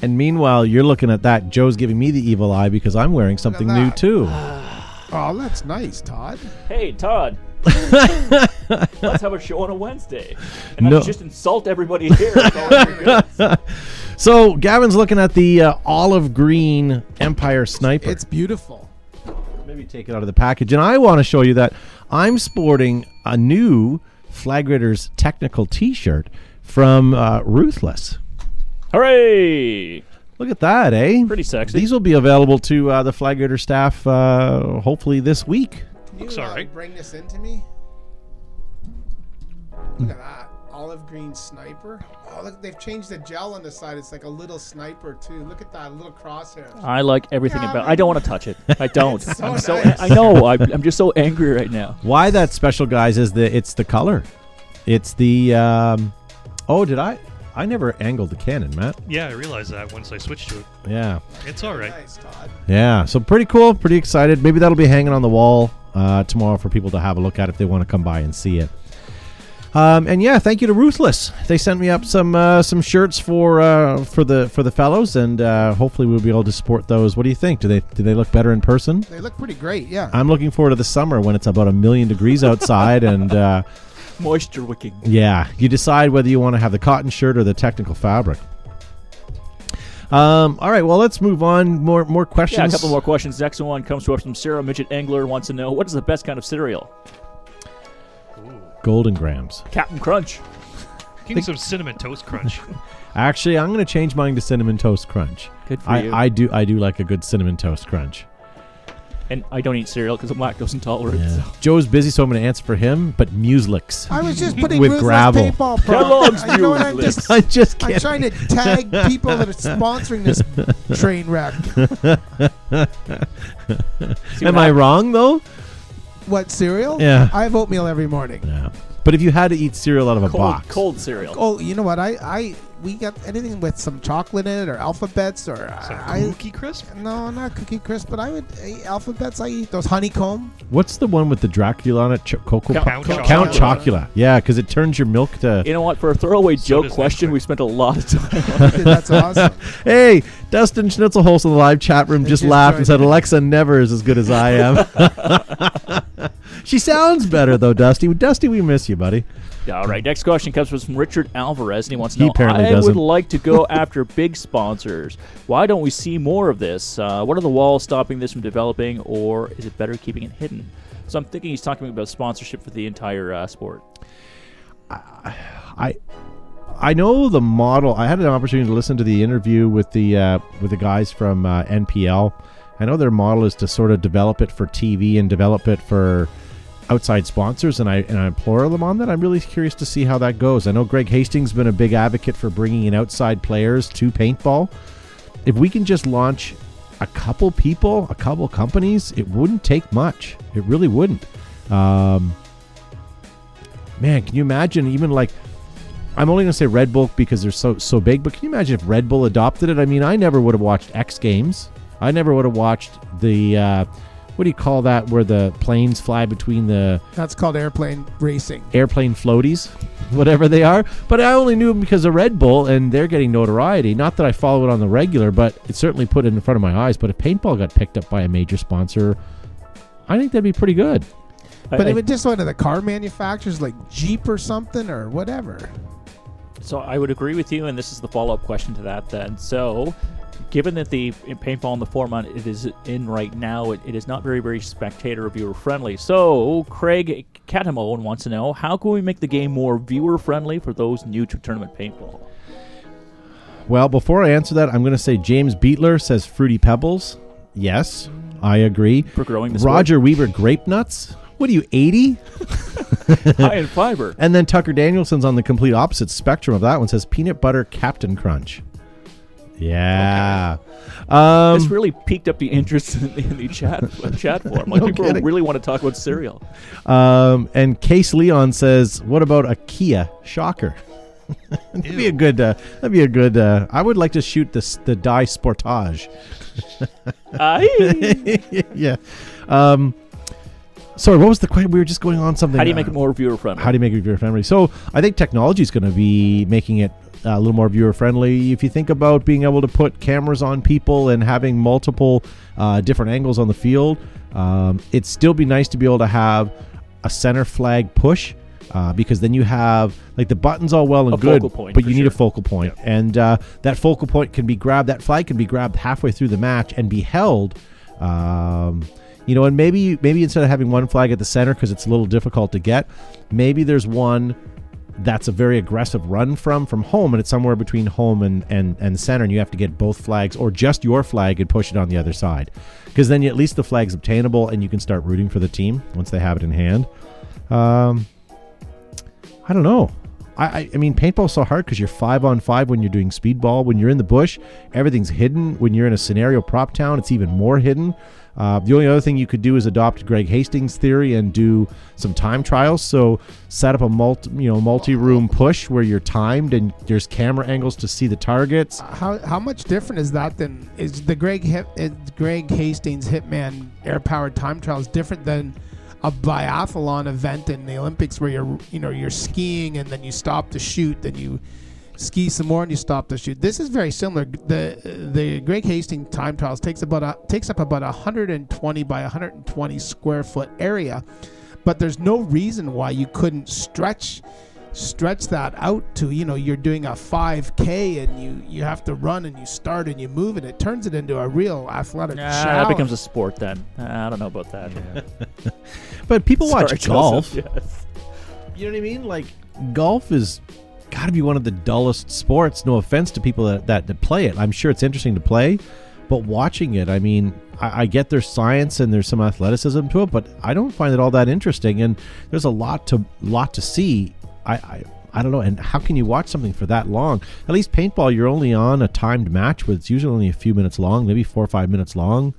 [SPEAKER 3] And meanwhile, you're looking at that. Joe's giving me the evil eye because I'm wearing something new
[SPEAKER 2] that.
[SPEAKER 3] too. *sighs*
[SPEAKER 2] Oh, that's nice, Todd.
[SPEAKER 4] Hey, Todd. *laughs* Let's have a show on a Wednesday. And
[SPEAKER 3] No.
[SPEAKER 4] I just insult everybody here. with all of your goods. *laughs*
[SPEAKER 3] So Gavin's looking at the uh, olive green Empire Sniper.
[SPEAKER 2] It's beautiful.
[SPEAKER 3] maybe take it out of the package. And I want to show you that I'm sporting a new Flag Raiders technical T-shirt from uh, Ruthless.
[SPEAKER 4] Hooray!
[SPEAKER 3] Look at that, eh?
[SPEAKER 4] Pretty sexy.
[SPEAKER 3] These will be available to uh, the Flag Raider staff uh, hopefully this week.
[SPEAKER 2] Can you
[SPEAKER 5] Looks
[SPEAKER 2] uh,
[SPEAKER 5] alright.
[SPEAKER 2] bring this into me? Look at that. Olive green sniper. Oh, look, they've changed the gel on the side. It's like a little sniper, too. Look at that little crosshair.
[SPEAKER 4] I like everything
[SPEAKER 2] Yeah,
[SPEAKER 4] about.
[SPEAKER 2] man.
[SPEAKER 4] I don't want to touch it. I *laughs* don't.
[SPEAKER 2] It's so
[SPEAKER 4] I'm so.
[SPEAKER 2] nice.
[SPEAKER 4] I know. I'm, I'm just so angry right now.
[SPEAKER 3] Why that special, guys, is that it's the color. It's the. Um, oh, did I? I never angled the cannon, Matt.
[SPEAKER 5] Yeah, I realized that once I switched to it.
[SPEAKER 3] Yeah.
[SPEAKER 5] It's all right.
[SPEAKER 2] Nice, Todd.
[SPEAKER 3] Yeah, so pretty cool, pretty excited. Maybe that'll be hanging on the wall uh, tomorrow for people to have a look at if they want to come by and see it. Um, and yeah, thank you to Ruthless. They sent me up some uh, some shirts for uh, for the for the fellows, and uh, hopefully we'll be able to support those. What do you think? Do they do they look better in person?
[SPEAKER 2] They look pretty great, yeah.
[SPEAKER 3] I'm looking forward to the summer when it's about a million degrees outside, and uh, *laughs*
[SPEAKER 4] Moisture wicking.
[SPEAKER 3] yeah, you decide whether you want to have the cotton shirt or the technical fabric. Um, all right, well, let's move on. More more questions.
[SPEAKER 4] Yeah, a couple more questions. Next one comes to us from Sarah Midget Angler. Wants to know what is the best kind of cereal?
[SPEAKER 3] Golden Grahams.
[SPEAKER 4] Captain Crunch.
[SPEAKER 5] Give me some cinnamon toast crunch. *laughs*
[SPEAKER 3] Actually, I'm going to change mine to cinnamon toast crunch.
[SPEAKER 4] Good for
[SPEAKER 3] I,
[SPEAKER 4] you.
[SPEAKER 3] I do I do like a good cinnamon toast crunch.
[SPEAKER 4] and I don't eat cereal because I'm lactose intolerant.
[SPEAKER 3] Yeah.
[SPEAKER 4] So.
[SPEAKER 3] Joe's busy, so I'm going to answer for him. But Mueslix.
[SPEAKER 2] I was just putting
[SPEAKER 3] With
[SPEAKER 2] ruthless
[SPEAKER 3] gravel.
[SPEAKER 2] paintball pro.
[SPEAKER 4] Kellogg's
[SPEAKER 2] I know, and I'm
[SPEAKER 4] Mueslix. *laughs*
[SPEAKER 2] just
[SPEAKER 3] I'm just
[SPEAKER 2] I'm
[SPEAKER 3] kidding.
[SPEAKER 2] trying to tag people that are sponsoring this *laughs* train wreck.
[SPEAKER 3] Am
[SPEAKER 4] what
[SPEAKER 3] I wrong though?
[SPEAKER 2] What cereal?
[SPEAKER 3] Yeah.
[SPEAKER 2] I have oatmeal every morning.
[SPEAKER 3] Yeah. But if you had to eat cereal out of a
[SPEAKER 4] Cold,
[SPEAKER 3] box,
[SPEAKER 4] cold cereal.
[SPEAKER 2] Oh, you know what? I, I we got anything with some chocolate in it or alphabets or
[SPEAKER 5] Some uh,
[SPEAKER 2] I,
[SPEAKER 5] cookie crisp?
[SPEAKER 2] no, not cookie crisp, but I would eat alphabets. I eat those honeycomb.
[SPEAKER 3] what's the one with the Dracula on it? Ch- Cocoa
[SPEAKER 4] Count-
[SPEAKER 3] Pop-
[SPEAKER 5] Count
[SPEAKER 3] Count
[SPEAKER 2] Chocula.
[SPEAKER 3] Chocula. Yeah, because it turns your milk to.
[SPEAKER 4] You know what? For a throwaway joke question, we spent a lot of time. *laughs* on.
[SPEAKER 2] That's awesome. *laughs*
[SPEAKER 3] Hey, Dustin Schnitzelholz in the live chat room just
[SPEAKER 2] just
[SPEAKER 3] laughed and said Alexa never is as good as I am. *laughs* she sounds better though, Dusty. Dusty, we miss you, buddy.
[SPEAKER 4] All right. Next question comes from Richard Alvarez, and he wants to
[SPEAKER 3] He
[SPEAKER 4] know.
[SPEAKER 3] apparently
[SPEAKER 4] I
[SPEAKER 3] doesn't.
[SPEAKER 4] would like to go *laughs* after big sponsors. Why don't we see more of this? Uh, what are the walls stopping this from developing, or is it better keeping it hidden? So I'm thinking he's talking about sponsorship for the entire uh, sport.
[SPEAKER 3] I I know the model. I had an opportunity to listen to the interview with the uh, with the guys from uh, NPL. I know their model is to sort of develop it for TV and develop it for outside sponsors, and I and I implore them on that. I'm really curious to see how that goes. I know Greg Hastings has been a big advocate for bringing in outside players to paintball. If we can just launch a couple people, a couple companies, it wouldn't take much. It really wouldn't. Um, man, can you imagine even like I'm only going to say Red Bull because they're so so big, but can you imagine if Red Bull adopted it? I mean, I never would have watched X Games. I never would have watched the uh, what do you call that where the planes fly between the
[SPEAKER 2] That's called airplane racing.
[SPEAKER 3] airplane floaties, whatever they are. But I only knew them because of Red Bull, and they're getting notoriety. Not that I follow it on the regular, but it certainly put it in front of my eyes. But if paintball got picked up by a major sponsor, I think that'd be pretty good.
[SPEAKER 2] But
[SPEAKER 4] I-
[SPEAKER 2] if it just went to the car manufacturers like Jeep or something or whatever.
[SPEAKER 4] So I would agree with you, and this is the follow-up question to that. Then, so given that the paintball in the format it is in right now, it, it is not very, very spectator viewer friendly. So Craig Catamone wants to know how can we make the game more viewer friendly for those new to tournament paintball?
[SPEAKER 3] Well, before I answer that, I'm going to say James Beatler says Fruity Pebbles. Yes, I agree.
[SPEAKER 4] For growing the sport.
[SPEAKER 3] Roger Weaver Grape Nuts. What are you, 80? *laughs*
[SPEAKER 4] high in fiber.
[SPEAKER 3] And then Tucker Danielson's on the complete opposite spectrum of that one says Peanut Butter Captain Crunch. Yeah. Um,
[SPEAKER 4] this really piqued up the interest in the, in the chat *laughs* chat form. Like
[SPEAKER 3] No
[SPEAKER 4] people
[SPEAKER 3] kidding.
[SPEAKER 4] really want to talk about cereal.
[SPEAKER 3] um, and Case Leon says, "What about a Kia Shocker?" *laughs* that'd be a good. Uh, that'd be a good. Uh, I would like to shoot this the die Sportage.
[SPEAKER 4] Aye. *laughs*
[SPEAKER 3] yeah. Um, sorry, what was the question? We were just going on something.
[SPEAKER 4] How do you make
[SPEAKER 3] uh,
[SPEAKER 4] it more viewer friendly?
[SPEAKER 3] How do you make it viewer friendly? So I think technology is going to be making it a little more viewer friendly. If you think about being able to put cameras on people and having multiple uh, different angles on the field, um, it'd still be nice to be able to have a center flag push. Uh, because then you have like the buttons all well and
[SPEAKER 4] A
[SPEAKER 3] good,
[SPEAKER 4] point,
[SPEAKER 3] but you need a focal point. and uh, that focal point can be grabbed. That flag can be grabbed halfway through the match and be held. Um, you know, and maybe maybe instead of having one flag at the center because it's a little difficult to get, maybe there's one that's a very aggressive run from from home and it's somewhere between home and and and center and you have to get both flags or just your flag and push it on the other side because then you, at least the flag's obtainable and you can start rooting for the team once they have it in hand um i don't know I, I, I mean, paintball's so hard because you're five on five when you're doing speedball. When you're in the bush, everything's hidden. When you're in a scenario prop town, it's even more hidden. Uh, the only other thing you could do is adopt Greg Hastings' theory and do some time trials. So set up a multi, you know, multi-room push where you're timed and there's camera angles to see the targets.
[SPEAKER 2] How how much different is that than is the Greg is Greg Hastings Hitman air powered time trials different than a biathlon event in the Olympics where you're you know you're skiing and then you stop to shoot then you ski some more and you stop to shoot. This is very similar. The the Greg Hastings time trials takes about a, takes up about 120 by 120 square foot area, but there's no reason why you couldn't stretch stretch that out to you know you're doing a 5k and you you have to run and you start and you move and it turns it into a real athletic
[SPEAKER 4] Ah, that becomes a sport then. Ah, I don't know about that. *laughs*
[SPEAKER 3] But people watch
[SPEAKER 4] Sorry,
[SPEAKER 3] golf.
[SPEAKER 4] Yes.
[SPEAKER 3] You know what I mean? Like golf is got to be one of the dullest sports. No offense to people that, that that play it. I'm sure it's interesting to play, but watching it, I mean, I, I get there's science and there's some athleticism to it, but I don't find it all that interesting. And there's a lot to lot to see. I. I I don't know, and how can you watch something for that long? At least paintball, you're only on a timed match, where it's usually only a few minutes long, maybe four or five minutes long.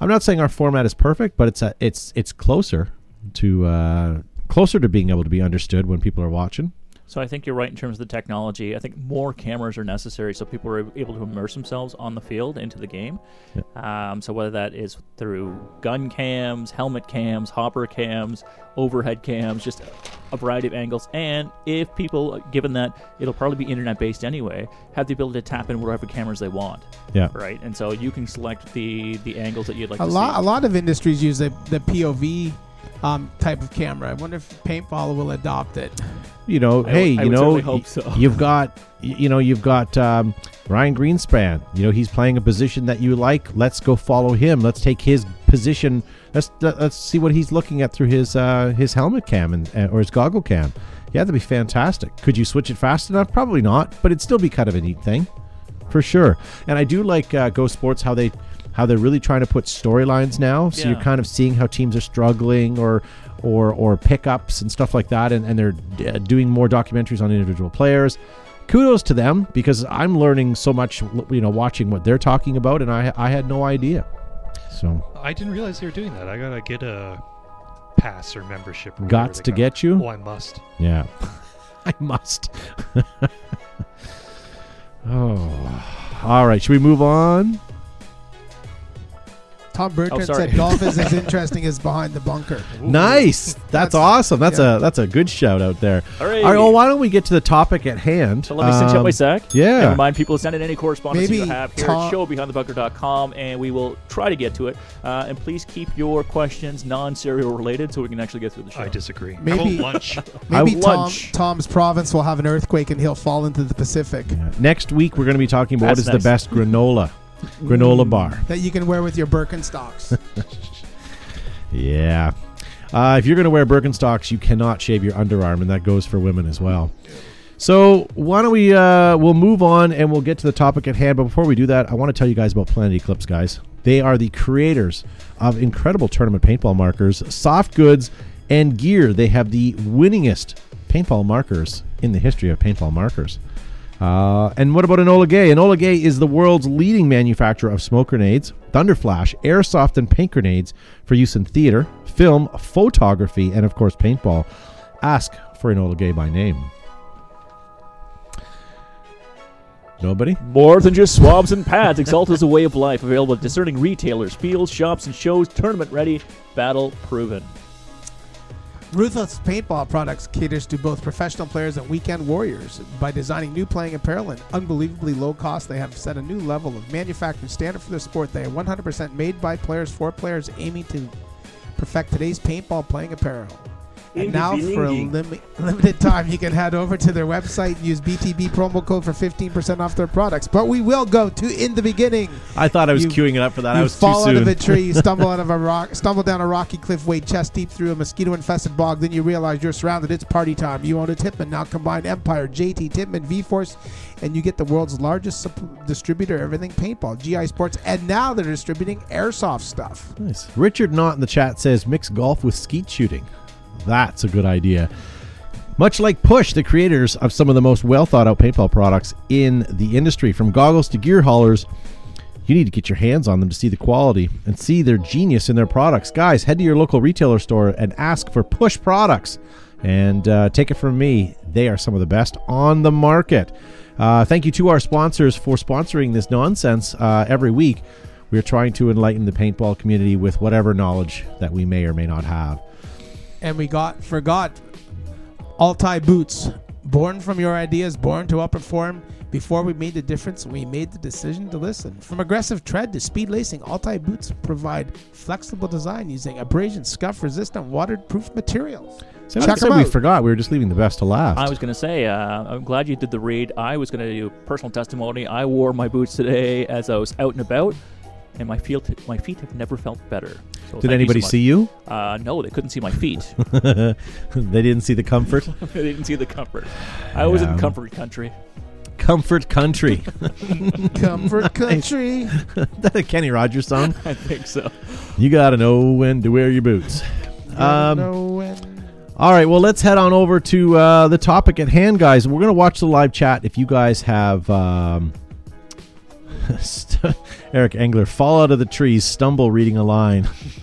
[SPEAKER 3] I'm not saying our format is perfect, but it's a, it's it's closer to uh, closer to being able to be understood when people are watching.
[SPEAKER 4] So I think you're right in terms of the technology. I think more cameras are necessary so people are able to immerse themselves on the field into the game. Um, so whether that is through gun cams, helmet cams, hopper cams, overhead cams, just a variety of angles. And if people, given that it'll probably be internet based anyway, have the ability to tap in whatever cameras they want,
[SPEAKER 3] Yeah.
[SPEAKER 4] right? And so you can select the the angles that you'd like
[SPEAKER 2] a
[SPEAKER 4] to
[SPEAKER 2] lot
[SPEAKER 4] see.
[SPEAKER 2] a lot of industries use the the POV um, type of camera. I wonder if paintball will adopt it.
[SPEAKER 3] You know,
[SPEAKER 4] I
[SPEAKER 3] hey,
[SPEAKER 4] would- I
[SPEAKER 3] you
[SPEAKER 4] would
[SPEAKER 3] know,
[SPEAKER 4] certainly hope so.
[SPEAKER 3] you've got you know you've got um, Ryan Greenspan. You know, he's playing a position that you like. Let's go follow him. Let's take his position. Let's let's see what he's looking at through his uh, his helmet cam and or his goggle cam. Yeah, that'd be fantastic. Could you switch it fast enough? Probably not, but it'd still be kind of a neat thing, for sure. And I do like uh, Go Sports how they how they're really trying to put storylines now. So you're kind of seeing how teams are struggling or or or pickups and stuff like that, and, and they're uh, doing more documentaries on individual players. Kudos to them because I'm learning so much, you know, watching what they're talking about, and I I had no idea. So
[SPEAKER 5] I didn't realize they were doing that. I gotta get a pass or membership. or
[SPEAKER 3] Gots to
[SPEAKER 5] call
[SPEAKER 3] get you?
[SPEAKER 5] Oh, I must.
[SPEAKER 3] yeah, *laughs* *laughs* I must. *laughs* oh, all right. Should we move on?
[SPEAKER 2] Tom Bertrand
[SPEAKER 4] sorry.
[SPEAKER 2] said golf is as *laughs* interesting as behind the bunker.
[SPEAKER 3] Nice. That's,
[SPEAKER 2] That's-
[SPEAKER 3] awesome. That's
[SPEAKER 2] yeah.
[SPEAKER 3] a that's a good shout out there.
[SPEAKER 4] All right.
[SPEAKER 3] All right. Well, why don't we get to the topic at hand?
[SPEAKER 4] So let me cinch up
[SPEAKER 3] Um,
[SPEAKER 4] my sack.
[SPEAKER 3] yeah.
[SPEAKER 4] And remind people to send in any correspondence you have here
[SPEAKER 2] Tom-
[SPEAKER 4] at showbehindthebunker.com, and we will try to get to it. Uh, and please keep your questions non-serial related so we can actually get through the show.
[SPEAKER 5] I disagree.
[SPEAKER 2] Maybe-
[SPEAKER 5] How lunch? *laughs*
[SPEAKER 2] Maybe Tom,
[SPEAKER 4] lunch.
[SPEAKER 2] Tom's province will have an earthquake and he'll fall into the Pacific
[SPEAKER 3] Next week, we're going to be talking about what
[SPEAKER 4] That's
[SPEAKER 3] is
[SPEAKER 4] nice.
[SPEAKER 3] the best granola granola bar.
[SPEAKER 2] that you can wear with your Birkenstocks. *laughs*
[SPEAKER 3] Yeah. Uh, if you're going to wear Birkenstocks, you cannot shave your underarm, and that goes for women as well. So why don't we? Uh, we'll move on and we'll get to the topic at hand. But before we do that, I want to tell you guys about Planet Eclipse, guys. They are the creators of incredible tournament paintball markers, soft goods, and gear. They have the winningest paintball markers in the history of paintball markers. Uh, and what about Enola Gay? Enola Gay is the world's leading manufacturer of smoke grenades, thunderflash, airsoft, and paint grenades for use in theater, film, photography, and of course paintball. Ask for Enola Gay by name. Nobody.
[SPEAKER 4] More than just swabs and pads, Exalt is a way of life available at discerning retailers, fields, shops, and shows. Tournament ready, battle proven.
[SPEAKER 2] Ruthless Paintball Products caters to both professional players and weekend warriors. By designing new playing apparel and unbelievably low cost, they have set a new level of manufacturing standard for their sport. They are 100% made by players for players aiming to perfect today's paintball playing apparel. And now, for a lim- *laughs* limited time, you can head over to their website and use BTB promo code for 15% off their products. But we will go to in the beginning.
[SPEAKER 3] I thought I was
[SPEAKER 2] You-
[SPEAKER 3] queuing it up for that. I
[SPEAKER 2] you
[SPEAKER 3] was
[SPEAKER 2] fall
[SPEAKER 3] too
[SPEAKER 2] out
[SPEAKER 3] soon.
[SPEAKER 2] of a tree, you stumble out of a *laughs* rock, stumble down a rocky cliff, wade chest deep through a mosquito-infested bog. Then you realize you're surrounded. It's party time. You own a Tippmann now. Combine Empire, JT, Tippmann, V-Force, and you get the world's largest sup- distributor of everything paintball, GI Sports, and now they're distributing airsoft stuff.
[SPEAKER 3] Nice. Richard Knott in the chat says mix golf with skeet shooting. That's a good idea. Much like Push, the creators of some of the most well thought out paintball products in the industry, from goggles to gear haulers, you need to get your hands on them to see the quality and see their genius in their products. Guys, head to your local retailer store and ask for Push products. And uh, take it from me, they are some of the best on the market. Uh, thank you to our sponsors for sponsoring this nonsense uh, every week. We are trying to enlighten the paintball community with whatever knowledge that we may or may not have.
[SPEAKER 2] And we got forgot Altai boots, born from your ideas, born to outperform. Before we made the difference, we made the decision to listen. From aggressive tread to speed lacing, Altai boots provide flexible design using abrasion, scuff resistant, waterproof materials.
[SPEAKER 3] So
[SPEAKER 2] Check
[SPEAKER 3] I said
[SPEAKER 2] 'em
[SPEAKER 3] we forgot. We were just leaving the best to last.
[SPEAKER 4] I was going to say, uh, I'm glad you did the read. I was going to do personal testimony. I wore my boots today as I was out and about, and my feet, my feet have never felt better. So
[SPEAKER 3] Did anybody see
[SPEAKER 4] you?
[SPEAKER 3] you?
[SPEAKER 4] Uh, no, they couldn't see my feet. *laughs*
[SPEAKER 3] they didn't see the comfort. *laughs*
[SPEAKER 4] they didn't see the comfort. I was
[SPEAKER 3] Yeah.
[SPEAKER 4] in comfort country.
[SPEAKER 3] comfort country. *laughs*
[SPEAKER 2] Comfort country.
[SPEAKER 3] that a Kenny Rogers song?
[SPEAKER 4] I think so.
[SPEAKER 3] You gotta know when to wear your boots. Um,
[SPEAKER 2] know when.
[SPEAKER 3] All right, well, let's head on over to uh, the topic at hand, guys. We're going to watch the live chat. If you guys have um, st- Eric Engler fall out of the trees, stumble reading a line. *laughs*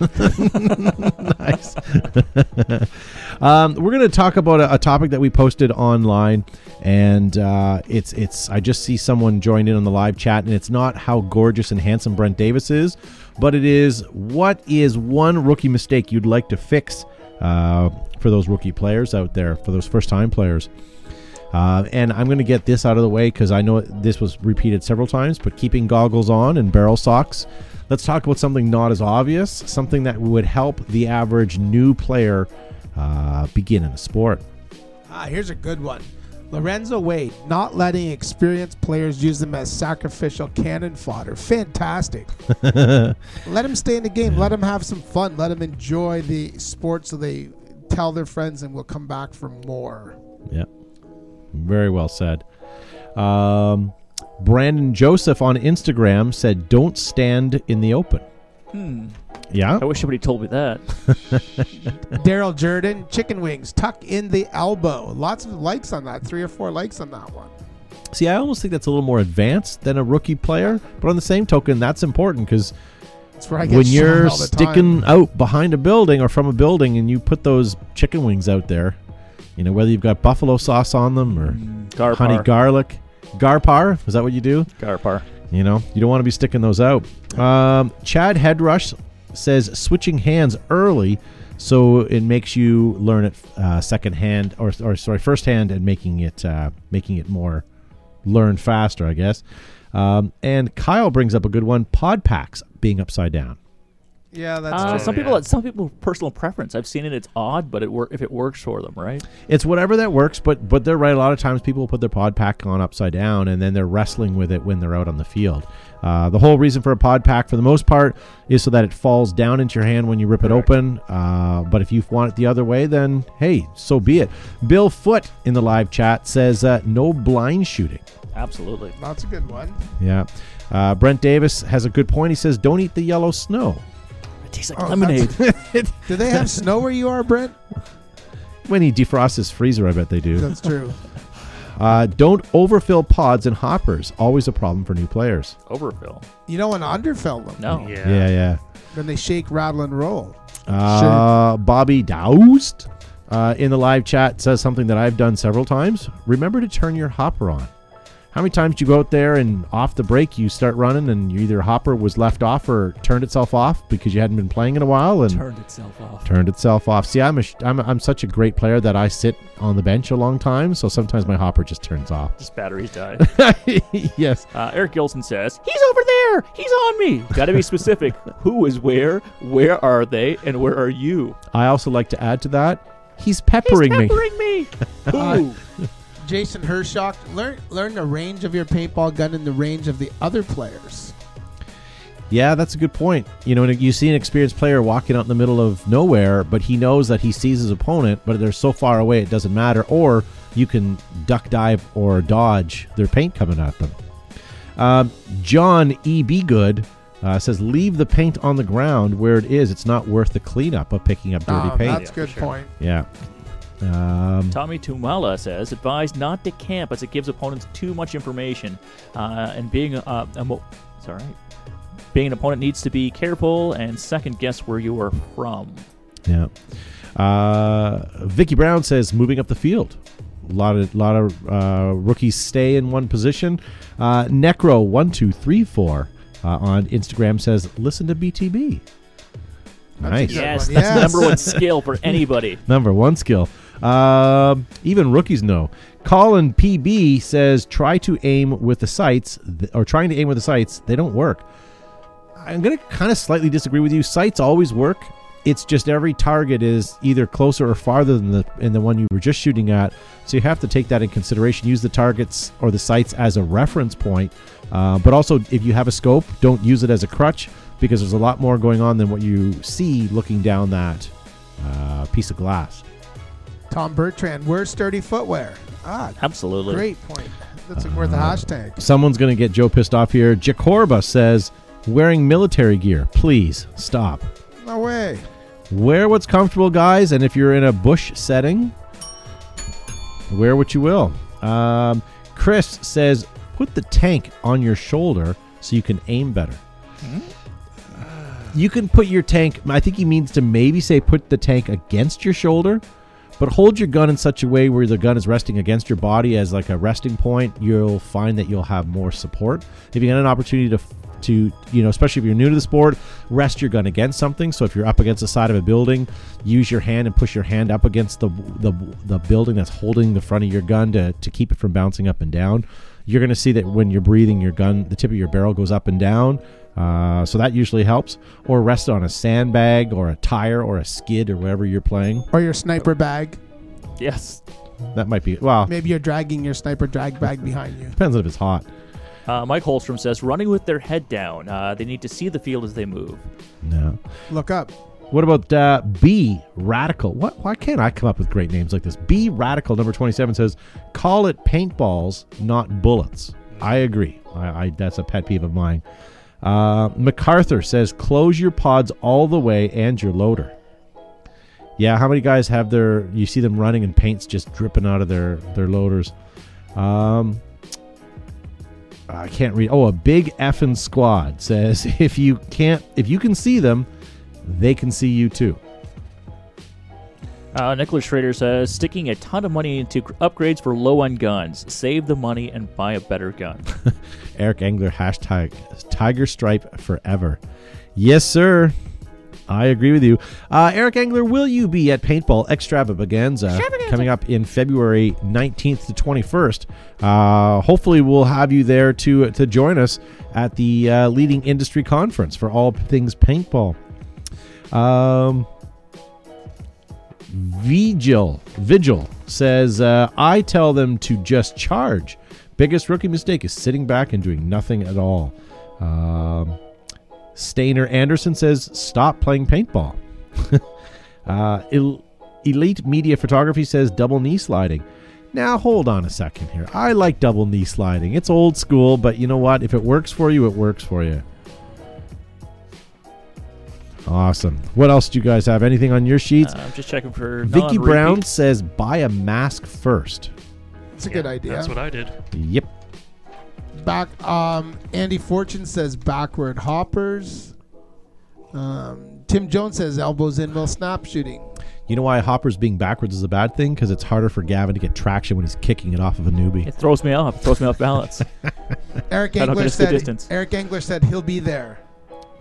[SPEAKER 3] nice. *laughs* um, we're going to talk about a, a topic that we posted online, and uh, it's it's. I just see someone joined in on the live chat, and it's not how gorgeous and handsome Brent Davis is, but it is what is one rookie mistake you'd like to fix uh, for those rookie players out there, for those first time players. Uh, and I'm going to get this out of the way because I know this was repeated several times, but keeping goggles on and barrel socks. Let's talk about something not as obvious, something that would help the average new player uh, begin in the sport.
[SPEAKER 2] Ah, here's a good one. Lorenzo Wade, not letting experienced players use them as sacrificial cannon fodder. Fantastic. *laughs* let them stay in the game. Let them have some fun. Let them enjoy the sport so they tell their friends and will come back for more.
[SPEAKER 3] Yeah. Very well said. Um, Brandon Joseph on Instagram said, Don't stand in the open.
[SPEAKER 4] Hmm.
[SPEAKER 3] Yeah.
[SPEAKER 4] I wish somebody told me that. *laughs*
[SPEAKER 2] Daryl Jordan, chicken wings, tuck in the elbow. Lots of likes on that. Three or four likes on that one.
[SPEAKER 3] See, I almost think that's a little more advanced than a rookie player, but on the same token, that's important because
[SPEAKER 2] where I get
[SPEAKER 3] when you're sticking out behind a building or from a building and you put those chicken wings out there, you know, whether you've got buffalo sauce on them or
[SPEAKER 4] Garpar.
[SPEAKER 3] honey garlic, garpar, is that what you do?
[SPEAKER 4] Garpar.
[SPEAKER 3] You know, you don't want to be sticking those out. Um, Chad Headrush says switching hands early so it makes you learn it uh, second hand or, or sorry first hand and making it uh, making it more learn faster, I guess. Um, and Kyle brings up a good one: pod packs being upside down.
[SPEAKER 2] Yeah, that's
[SPEAKER 4] Uh,
[SPEAKER 2] true.
[SPEAKER 4] some
[SPEAKER 5] yeah.
[SPEAKER 4] people, some people personal preference. I've seen it. It's odd, but it work if it works for them, right?
[SPEAKER 3] It's whatever that works, but but they're right. A lot of times people put their pod pack on upside down, and then they're wrestling with it when they're out on the field. Uh, the whole reason for a pod pack, for the most part, is so that it falls down into your hand when you rip it open. Uh, but if you want it the other way, then hey, so be it. Bill Foot in the live chat says uh, no blind shooting.
[SPEAKER 4] Absolutely.
[SPEAKER 2] That's a good one.
[SPEAKER 3] Yeah. Uh, Brent Davis has a good point. He says don't eat the yellow snow.
[SPEAKER 4] It tastes like
[SPEAKER 2] Oh,
[SPEAKER 4] lemonade. *laughs*
[SPEAKER 2] Do they have snow where you are, Brent?
[SPEAKER 3] When he defrosts his freezer, I bet they do.
[SPEAKER 2] That's true. *laughs*
[SPEAKER 3] Uh, don't overfill pods and hoppers. Always a problem for new players.
[SPEAKER 4] Overfill.
[SPEAKER 2] You don't want to underfill them.
[SPEAKER 4] No.
[SPEAKER 5] Yeah.
[SPEAKER 3] Yeah, yeah.
[SPEAKER 2] Then they shake, rattle, and roll.
[SPEAKER 3] Uh, Bobby Doused uh, in the live chat says something that I've done several times. Remember to turn your hopper on. How many times do you go out there and off the break you start running and you either hopper was left off or turned itself off because you hadn't been playing in a while and
[SPEAKER 4] Turned itself off.
[SPEAKER 3] turned itself off. See, I'm a, sh- I'm, a, I'm such a great player that I sit on the bench a long time, so sometimes my hopper just turns off.
[SPEAKER 4] Just batteries died. *laughs*
[SPEAKER 3] yes.
[SPEAKER 4] Uh, Eric Gilson says, He's over there! He's on me! Got to be specific. *laughs* Who is where? Where are they? And where are you?
[SPEAKER 3] I also like to add to that, he's peppering,
[SPEAKER 4] He's
[SPEAKER 3] me.
[SPEAKER 4] peppering me! *laughs* Who?
[SPEAKER 2] Jason Hershock, learn learn the range of your paintball gun and the range of the other players.
[SPEAKER 3] Yeah, that's a good point. You know, you see an experienced player walking out in the middle of nowhere, but he knows that he sees his opponent, but they're so far away it doesn't matter. Or you can duck dive or dodge their paint coming at them. Um, John E. B. Good uh, says, "Leave the paint on the ground where it is. It's not worth the cleanup of picking up dirty
[SPEAKER 2] Oh,
[SPEAKER 3] paint."
[SPEAKER 2] that's a good
[SPEAKER 4] sure.
[SPEAKER 2] point.
[SPEAKER 3] Yeah. Um,
[SPEAKER 4] Tommy Tumala says, advise not to camp as it gives opponents too much information. Uh, and being a, uh, a mo- sorry, being an opponent needs to be careful and second guess where you are from.
[SPEAKER 3] Yeah. Uh, Vicky Brown says moving up the field. A lot of lot of uh, rookies stay in one position. Uh, Necro one two three four uh, on Instagram says listen to BTB. Nice.
[SPEAKER 2] good
[SPEAKER 4] Yes,
[SPEAKER 2] one.
[SPEAKER 4] that's the
[SPEAKER 2] Yes.
[SPEAKER 4] number one *laughs* skill for anybody.
[SPEAKER 3] Number one skill. Um, even rookies know. Colin PB says try to aim with the sights or trying to aim with the sights. They don't work. I'm going to kind of slightly disagree with you. Sights always work. It's just every target is either closer or farther than the in the one you were just shooting at. So you have to take that in consideration. Use the targets or the sights as a reference point. Uh, but also, if you have a scope, don't use it as a crutch because there's a lot more going on than what you see looking down that uh, piece of glass.
[SPEAKER 2] Tom Bertrand, wear sturdy footwear. Ah,
[SPEAKER 4] Absolutely.
[SPEAKER 2] great point. That's worth a hashtag.
[SPEAKER 3] Someone's going to get Joe pissed off here. Jacorba says, wearing military gear, please stop.
[SPEAKER 2] No way.
[SPEAKER 3] Wear what's comfortable, guys, and if you're in a bush setting, wear what you will. Um, Chris says, put the tank on your shoulder so you can aim better. You can put your tank, I think he means to maybe say put the tank against your shoulder, but hold your gun in such a way where the gun is resting against your body as like a resting point. You'll find that you'll have more support. If you get an opportunity to to you know especially if you're new to the sport rest your gun against something so if you're up against the side of a building use your hand and push your hand up against the the, the building that's holding the front of your gun to, to keep it from bouncing up and down you're going to see that when you're breathing your gun the tip of your barrel goes up and down uh, so that usually helps or rest on a sandbag or a tire or a skid or wherever you're playing
[SPEAKER 2] Or your sniper bag.
[SPEAKER 4] Yes.
[SPEAKER 3] that might be well
[SPEAKER 2] Maybe you're dragging your sniper drag bag behind you.
[SPEAKER 3] depends on if it's hot
[SPEAKER 4] Uh, Mike Holstrom says, running with their head down. Uh, they need to see the field as they move.
[SPEAKER 3] no
[SPEAKER 2] Look up.
[SPEAKER 3] What about uh, B Radical? What? Why can't I come up with great names like this? B Radical number twenty-seven says, "Call it paintballs, not bullets." I agree. I, I that's a pet peeve of mine. Uh, MacArthur says, "Close your pods all the way and your loader." Yeah, how many guys have their? You see them running and paint's just dripping out of their their loaders. Um, I can't read. Oh, a big effing squad says, *laughs* "If you can't, if you can see them." they can see you too.
[SPEAKER 4] Uh, Nicholas Schrader says, sticking a ton of money into upgrades for low end guns. Save the money and buy a better gun. *laughs*
[SPEAKER 3] Eric Engler hashtag Tiger Stripe forever. Yes, sir. I agree with you. Uh, Eric Engler, will you be at Paintball Extravaganza coming up in February 19th to 21st? Uh, hopefully, we'll have you there to to join us at the uh, leading industry conference for all things paintball. Um, Vigil Vigil says, uh, "I tell them to just charge. Biggest rookie mistake is sitting back and doing nothing at all." Um, Stainer Anderson says, "Stop playing paintball." *laughs* uh, El- Elite Media Photography says, "Double knee sliding." Now hold on a second here. I like double knee sliding. It's old school, but you know what? If it works for you, it works for you. Awesome. What else do you guys have? Anything on your sheets?
[SPEAKER 4] Uh, I'm just checking for
[SPEAKER 3] Vicky
[SPEAKER 4] non-repeat.
[SPEAKER 3] Brown says buy a mask first.
[SPEAKER 2] It's a good idea.
[SPEAKER 5] That's what I did.
[SPEAKER 3] Yep.
[SPEAKER 2] Back. Um, Andy Fortune says backward hoppers. Um, Tim Jones says elbows in while snap shooting.
[SPEAKER 3] You know why hoppers being backwards is a bad thing? Because it's harder for Gavin to get traction when he's kicking it off of a newbie.
[SPEAKER 4] It throws me off. It throws me off balance. *laughs*
[SPEAKER 2] Eric
[SPEAKER 4] I don't
[SPEAKER 2] Engler
[SPEAKER 4] miss the
[SPEAKER 2] said.
[SPEAKER 4] distance.
[SPEAKER 2] Eric Engler said he'll be there.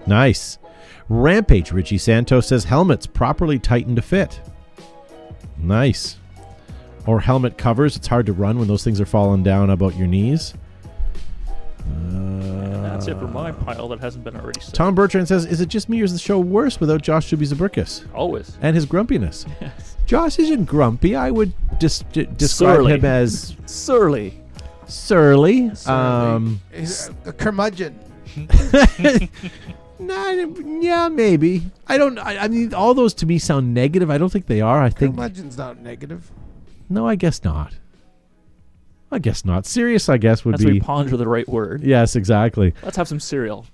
[SPEAKER 3] Nice. Rampage Richie Santos says helmets properly tightened to fit. Nice. Or helmet covers. It's hard to run when those things are falling down about your knees.
[SPEAKER 4] And that's it for my pile that hasn't been already said.
[SPEAKER 3] Tom Bertrand says, "Is it just me or is the show worse without Josh Zubizabrikis
[SPEAKER 4] Always.
[SPEAKER 3] and his grumpiness?" *laughs* Josh isn't grumpy. I would dis- d- describe
[SPEAKER 4] Surly.
[SPEAKER 3] him as *laughs*
[SPEAKER 4] Surly.
[SPEAKER 3] surly. Um,
[SPEAKER 2] He's a curmudgeon. *laughs*
[SPEAKER 3] nah, yeah, maybe. I don't. I, I mean, all those to me sound negative. I don't think they are. I think
[SPEAKER 2] Legends not negative.
[SPEAKER 3] no. I guess not. I guess not. Serious. I guess would
[SPEAKER 4] That's where
[SPEAKER 3] be.
[SPEAKER 4] you ponder the right word.
[SPEAKER 3] Yes, exactly.
[SPEAKER 4] Let's have some cereal.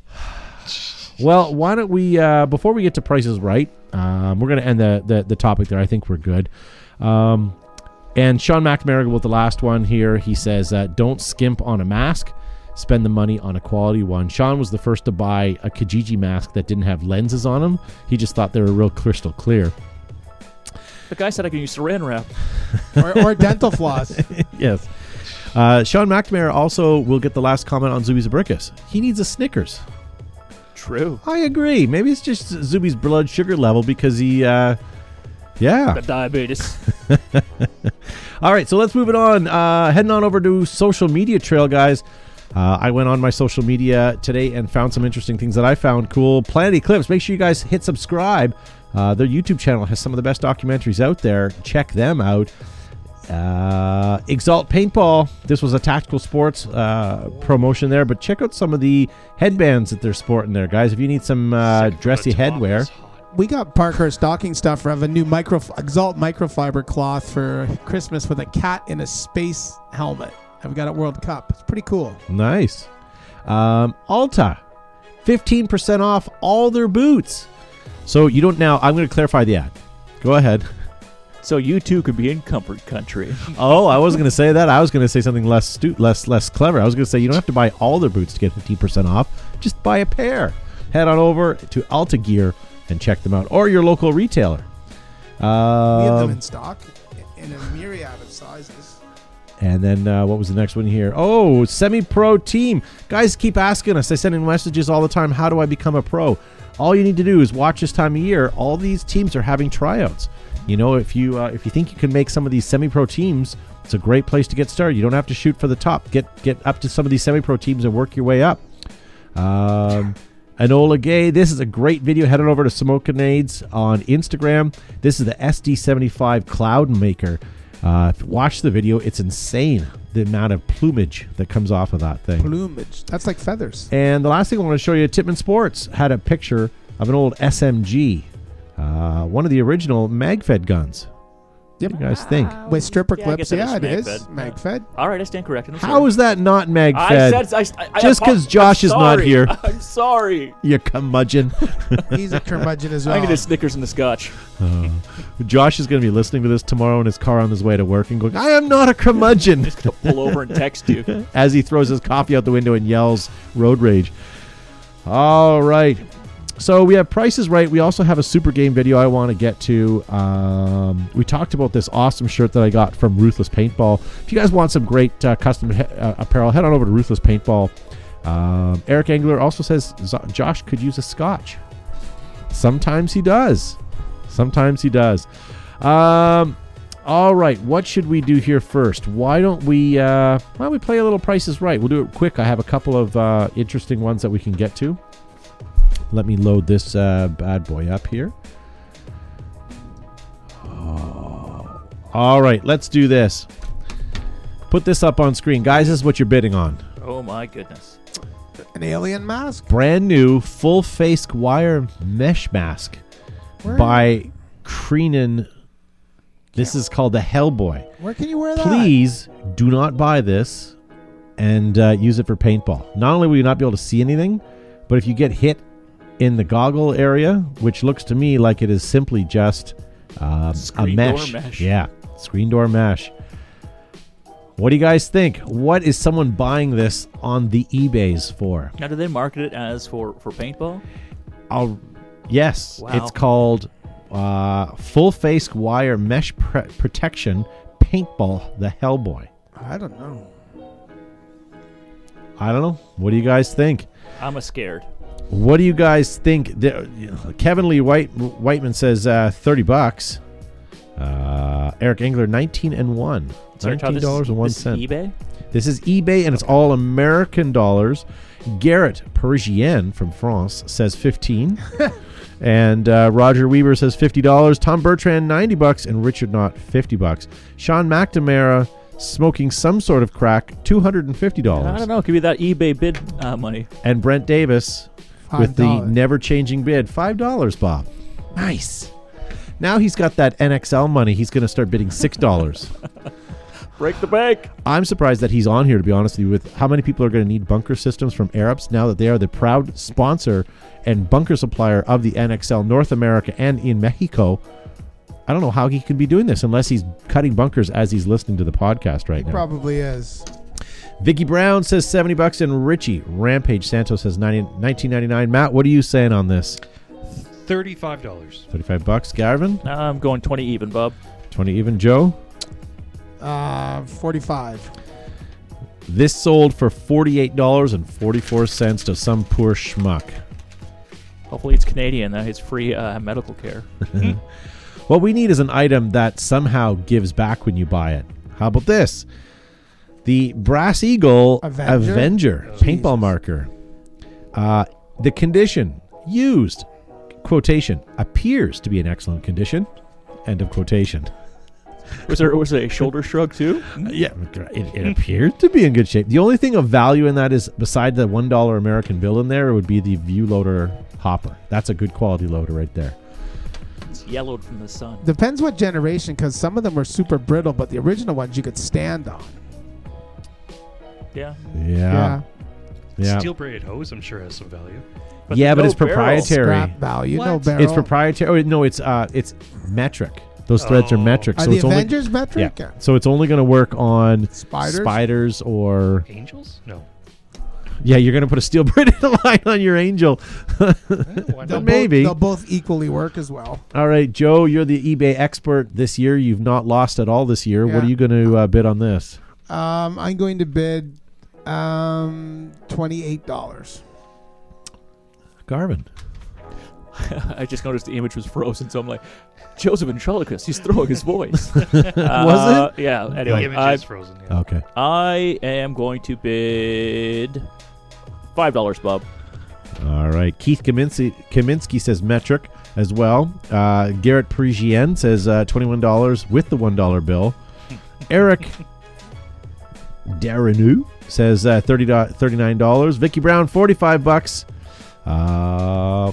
[SPEAKER 3] Well, why don't we uh, before we get to prices right? Um, we're going to end the, the the topic there. I think we're good. Um, and Sean McNamara with the last one here. He says, uh, "Don't skimp on a mask. Spend the money on a quality one." Sean was the first to buy a Kijiji mask that didn't have lenses on them. He just thought they were real crystal clear.
[SPEAKER 4] The guy said I can use saran wrap. *laughs*
[SPEAKER 2] Or, or dental floss. *laughs*
[SPEAKER 3] yes. Uh, Sean McNamara also will get the last comment on Zuby Zabrikis. He needs a Snickers.
[SPEAKER 4] True.
[SPEAKER 3] I agree. Maybe it's just Zuby's blood sugar level because he, uh, yeah.
[SPEAKER 4] The diabetes. *laughs*
[SPEAKER 3] All right, so let's move it on. Uh, heading on over to social media trail, guys. Uh, I went on my social media today and found some interesting things that I found cool. Planet Eclipse. Make sure you guys hit subscribe. Uh, their YouTube channel has some of the best documentaries out there. Check them out. Uh, Exalt Paintball. This was a tactical sports uh, promotion there, but check out some of the headbands that they're sporting there, guys. If you need some uh, dressy headwear.
[SPEAKER 2] We got Parker stocking stuff for have a new micro Exalt microfiber cloth for Christmas with a cat in a space helmet. And we got at World Cup. It's pretty cool.
[SPEAKER 3] Nice. Um, Altai, 15% off all their boots. So you don't now, I'm going to clarify the ad. Go ahead. *laughs*
[SPEAKER 4] so you too could be in comfort country. *laughs*
[SPEAKER 3] Oh, I wasn't going to say that. I was going to say something less stu- less less clever. I was going to say you don't have to buy all their boots to get 15% off. Just buy a pair. Head on over to Altai Gear and check them out or your local retailer.
[SPEAKER 2] We have them
[SPEAKER 3] Um,
[SPEAKER 2] in stock in a myriad of sizes.
[SPEAKER 3] And then uh, what was the next one here? Oh, semi pro team. Guys keep asking us. I send in messages all the time. How do I become a pro? All you need to do is watch this time of year. All these teams are having tryouts. You know, if you uh, if you think you can make some of these semi pro teams, it's a great place to get started. You don't have to shoot for the top. Get get up to some of these semi pro teams and work your way up. Um, Enola Gay, this is a great video. Head on over to Smoke Grenades on Instagram. This is the SD75 Cloud Maker. Uh, watch the video. It's insane the amount of plumage that comes off of that thing.
[SPEAKER 2] Plumage. That's like feathers.
[SPEAKER 3] And the last thing I want to show you, Tippmann Sports had a picture of an old SMG, uh, one of the original MagFed guns.
[SPEAKER 2] Yep.
[SPEAKER 3] What do you guys think?
[SPEAKER 2] With stripper
[SPEAKER 4] Yeah, I
[SPEAKER 2] clips.
[SPEAKER 4] guess
[SPEAKER 2] Yeah,
[SPEAKER 4] it
[SPEAKER 2] it
[SPEAKER 4] is
[SPEAKER 2] is.
[SPEAKER 4] Magfed.
[SPEAKER 2] Magfed.
[SPEAKER 4] All right, I stand corrected. I'm
[SPEAKER 3] How
[SPEAKER 4] sorry.
[SPEAKER 3] is that not
[SPEAKER 4] I
[SPEAKER 3] MagFed?
[SPEAKER 4] said I, I,
[SPEAKER 3] Just
[SPEAKER 4] I,
[SPEAKER 3] 'cause
[SPEAKER 4] I'm
[SPEAKER 3] Josh is not
[SPEAKER 4] sorry.
[SPEAKER 3] here. *laughs*
[SPEAKER 4] I'm sorry.
[SPEAKER 3] you curmudgeon. *laughs*
[SPEAKER 2] He's a curmudgeon as *laughs*
[SPEAKER 4] I'm
[SPEAKER 2] well.
[SPEAKER 4] gonna get Snickers and the Scotch.
[SPEAKER 3] Uh, Josh is going to be listening to this tomorrow in his car on his way to work and going, I am not a curmudgeon,
[SPEAKER 4] Just gonna pull over and text you.
[SPEAKER 3] as he throws his coffee out the window and yells road rage. All right. So we have prices right. We also have a super game video I want to get to. Um, we talked about this awesome shirt that I got from Ruthless Paintball. If you guys want some great uh, custom he- uh, apparel, head on over to Ruthless Paintball. Um, Eric Engler also says "Z- Josh could use a scotch. Sometimes he does. Sometimes he does. Um, all right, what should we do here first? Why don't we? Uh, why don't we play a little Prices Right? We'll do it quick. I have a couple of uh, interesting ones that we can get to. Let me load this uh, bad boy up here. Oh. All right, let's do this. Put this up on screen, guys. This is what you're bidding on.
[SPEAKER 4] Oh my goodness.
[SPEAKER 2] An alien mask?
[SPEAKER 3] Brand new full face wire mesh mask
[SPEAKER 2] Where,
[SPEAKER 3] by Creenan. This is called the Hellboy.
[SPEAKER 2] where can you wear that?
[SPEAKER 3] Please do not buy this and uh, use it for paintball. Not only will you not be able to see anything, but if you get hit in the goggle area, which looks to me like it is simply just um, a
[SPEAKER 4] Screen door
[SPEAKER 3] mesh.
[SPEAKER 4] mesh.
[SPEAKER 3] Yeah, screen door mesh. What do you guys think? What is someone buying this on the eBays for?
[SPEAKER 4] Now, do they market it as for for paintball?
[SPEAKER 3] I'll yes,
[SPEAKER 4] Wow.
[SPEAKER 3] it's called uh, full face wire mesh pre- protection paintball the Hellboy.
[SPEAKER 2] I don't know.
[SPEAKER 3] I don't know. What do you guys think?
[SPEAKER 4] I'm a scared.
[SPEAKER 3] What do you guys think? Kevin Lee White Whiteman says uh, thirty bucks. Uh, Eric Engler nineteen and one.
[SPEAKER 4] Sorry, Todd,
[SPEAKER 3] Nineteen
[SPEAKER 4] this-
[SPEAKER 3] dollars and one
[SPEAKER 4] this is
[SPEAKER 3] cent.
[SPEAKER 4] eBay.
[SPEAKER 3] This is eBay and it's all American dollars. Garrett Parisienne from France says 15. *laughs* and uh, Roger Weaver says $50. Tom Bertrand 90 bucks and Richard Knott 50 bucks. Sean McNamara smoking some sort of crack $250.
[SPEAKER 4] I don't know. It could be that eBay bid uh, money.
[SPEAKER 3] And Brent Davis with the never changing bid $5 Bob. Nice. Now he's got that NXL money. He's going to start bidding $6. *laughs*
[SPEAKER 4] Break the bank.
[SPEAKER 3] I'm surprised that he's on here, to be honest with you, with how many people are going to need bunker systems from AirUps now that they are the proud sponsor and bunker supplier of the NXL North America and in Mexico. I don't know how he can be doing this unless he's cutting bunkers as he's listening to the podcast right
[SPEAKER 2] He
[SPEAKER 3] now.
[SPEAKER 2] probably is.
[SPEAKER 3] Vicky Brown says 70 bucks and Richie Rampage Santos says 90, 1999. Matt, what are you saying on this?
[SPEAKER 5] Thirty-five dollars.
[SPEAKER 3] 35 bucks. Garvin,
[SPEAKER 4] I'm going 20 even, Bob.
[SPEAKER 3] 20 even. Joe,
[SPEAKER 2] Uh, 45.
[SPEAKER 3] this sold for $48.44 to some poor schmuck.
[SPEAKER 4] Hopefully it's Canadian. That it's free uh, medical care. *laughs*
[SPEAKER 3] What we need is an item that somehow gives back when you buy it. How about this? The Brass Eagle
[SPEAKER 2] Avenger?
[SPEAKER 3] Avenger,
[SPEAKER 2] Oh.
[SPEAKER 3] paintball
[SPEAKER 2] Jesus.
[SPEAKER 3] marker. Uh, the condition used, quotation, appears to be in excellent condition. End of quotation. *laughs*
[SPEAKER 4] Was there was there a shoulder shrug too? *laughs*
[SPEAKER 3] Yeah, it, it appears to be in good shape. The only thing of value in that is, beside the one dollar American bill in there, it would be the View Loader hopper. That's a good quality loader right there.
[SPEAKER 4] It's yellowed from the sun.
[SPEAKER 2] Depends what generation, because some of them were super brittle, but the original ones you could stand on.
[SPEAKER 4] Yeah.
[SPEAKER 3] Yeah, yeah.
[SPEAKER 5] Steel braided hose, I'm sure, has some value.
[SPEAKER 4] But
[SPEAKER 3] yeah, but
[SPEAKER 4] no
[SPEAKER 3] it's
[SPEAKER 4] barrel.
[SPEAKER 3] proprietary.
[SPEAKER 2] Scrap value, no
[SPEAKER 5] What?
[SPEAKER 2] barrel.
[SPEAKER 3] It's proprietary. Oh no, it's uh, it's metric. Those threads are
[SPEAKER 5] Oh.
[SPEAKER 3] metric,
[SPEAKER 2] Are
[SPEAKER 3] so
[SPEAKER 2] the
[SPEAKER 3] it's only
[SPEAKER 2] Avengers
[SPEAKER 3] yeah. So it's only going to work on
[SPEAKER 2] Spiders?
[SPEAKER 3] spiders or
[SPEAKER 5] Angels? No.
[SPEAKER 3] yeah. You're going to put a steel braided *laughs* line on your angel.
[SPEAKER 5] Why
[SPEAKER 2] They'll
[SPEAKER 5] not?
[SPEAKER 2] both-
[SPEAKER 3] maybe.
[SPEAKER 2] they'll both equally work as well.
[SPEAKER 3] All right, Joe, you're the eBay expert this year. You've not lost at all this year. What
[SPEAKER 2] Yeah.
[SPEAKER 3] are you going to uh, bid on this?
[SPEAKER 2] Um, I'm going to bid um, $28.
[SPEAKER 3] Garvin. *laughs*
[SPEAKER 4] I just noticed the image was frozen, so I'm like, Joseph Ventriloquist, he's throwing his voice. *laughs*
[SPEAKER 3] Was
[SPEAKER 4] Uh, Yeah.
[SPEAKER 5] The
[SPEAKER 4] Anyway,
[SPEAKER 5] image
[SPEAKER 4] I,
[SPEAKER 5] is frozen. Yeah.
[SPEAKER 3] Okay.
[SPEAKER 4] I am going to bid five dollars, Bob.
[SPEAKER 3] All right. Keith Kaminsky, Kaminsky says metric as well. Uh, Garrett Parisienne says uh, $21 with the $1 bill. *laughs* Eric Darinu says uh, 30 $39. Vicky Brown, 45 bucks. Uh,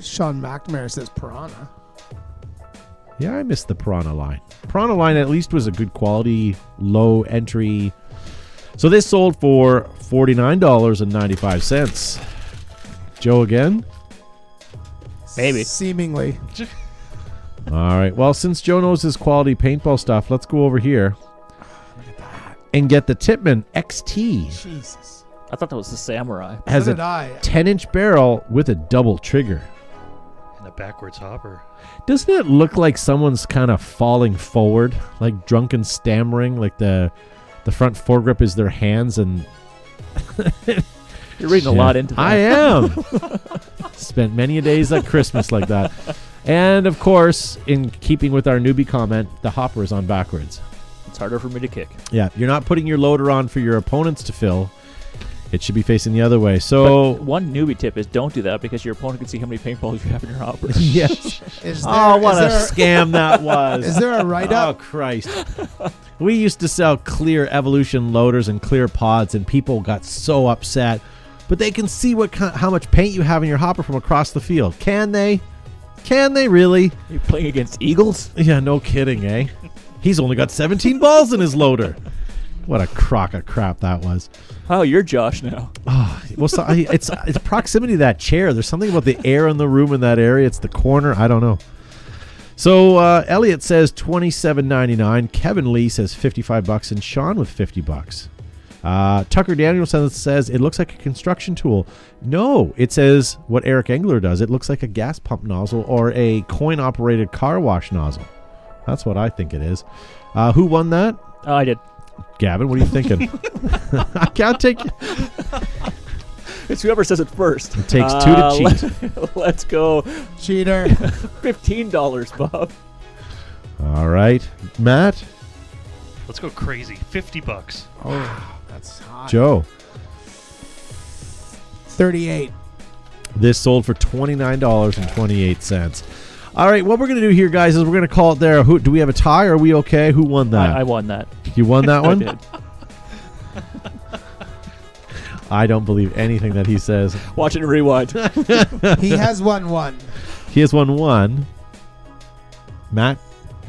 [SPEAKER 2] Sean McNamara says piranha.
[SPEAKER 3] yeah, I missed the Piranha line. Piranha line at least was a good quality, low entry. So this sold for $49.95. Joe again?
[SPEAKER 4] Maybe.
[SPEAKER 2] Seemingly.
[SPEAKER 3] All right. Well, since Joe knows his quality paintball stuff, let's go over here and get the Tippmann XT.
[SPEAKER 2] Jesus.
[SPEAKER 4] I thought that was the samurai.
[SPEAKER 3] Has
[SPEAKER 2] so did
[SPEAKER 3] a
[SPEAKER 2] I.
[SPEAKER 3] 10 inch barrel with a double trigger.
[SPEAKER 5] And a backwards hopper.
[SPEAKER 3] Doesn't it look like someone's kind of falling forward, like drunken stammering, like the the front foregrip is their hands and *laughs*
[SPEAKER 4] You're reading a lot into that.
[SPEAKER 3] I am. *laughs* Spent many a days at Christmas like that. And of course, in keeping with our newbie comment, the hopper is on backwards.
[SPEAKER 4] It's harder for me to kick.
[SPEAKER 3] Yeah, you're not putting your loader on for your opponents to fill. It should be facing the other way. So,
[SPEAKER 4] But one newbie tip is don't do that because your opponent can see how many paintballs you have in your hopper. *laughs*
[SPEAKER 3] yes. *laughs*
[SPEAKER 2] Is there,
[SPEAKER 3] Oh, what a
[SPEAKER 2] is there,
[SPEAKER 3] scam that *laughs* was.
[SPEAKER 2] is there a write up?
[SPEAKER 3] Oh,
[SPEAKER 2] up?
[SPEAKER 3] Christ. We used to sell clear evolution loaders and clear pods, and people got so upset. But they can see what ki- how much paint you have in your hopper from across the field. Can they? Can they really?
[SPEAKER 4] You're playing against eagles?
[SPEAKER 3] Yeah, no kidding, eh? He's only got 17 balls in his loader. What a crock of crap that was.
[SPEAKER 4] Oh, you're Josh now.
[SPEAKER 3] Well, so, I- it's it's proximity to that chair. There's something about the air in the room in that area. It's the corner. I don't know. So uh, Elliot says twenty seven ninety nine. Kevin Lee says fifty five bucks, and Sean with fifty bucks. Uh, Tucker Danielson says it looks like a construction tool. No, it says what Eric Engler does. It looks like a gas pump nozzle or a coin operated car wash nozzle. That's what I think it is. Uh, who won that?
[SPEAKER 4] Oh, I did.
[SPEAKER 3] Gavin, what are you thinking? *laughs* *laughs* I can't take.
[SPEAKER 4] It's whoever says it first.
[SPEAKER 3] It takes two to
[SPEAKER 4] Uh,
[SPEAKER 3] cheat.
[SPEAKER 4] Let, *laughs* let's go.
[SPEAKER 2] Cheater.
[SPEAKER 4] Fifteen dollars, Bob.
[SPEAKER 3] All right, Matt,
[SPEAKER 5] Let's go crazy. 50 bucks.
[SPEAKER 2] oh, that's hot.
[SPEAKER 3] Joe.
[SPEAKER 2] 38.
[SPEAKER 3] This sold for twenty nine dollars and twenty eight cents. All right, what we're gonna do here, guys, is we're gonna call it there. Who do we have a tie? Are we okay? Who won that?
[SPEAKER 4] I, I won that.
[SPEAKER 3] you won that *laughs* one?
[SPEAKER 4] I
[SPEAKER 3] one.
[SPEAKER 4] did. *laughs*
[SPEAKER 3] I don't believe anything that he says.
[SPEAKER 4] Watch it and rewind. *laughs*
[SPEAKER 2] He has won one.
[SPEAKER 3] He has won one. Matt
[SPEAKER 5] I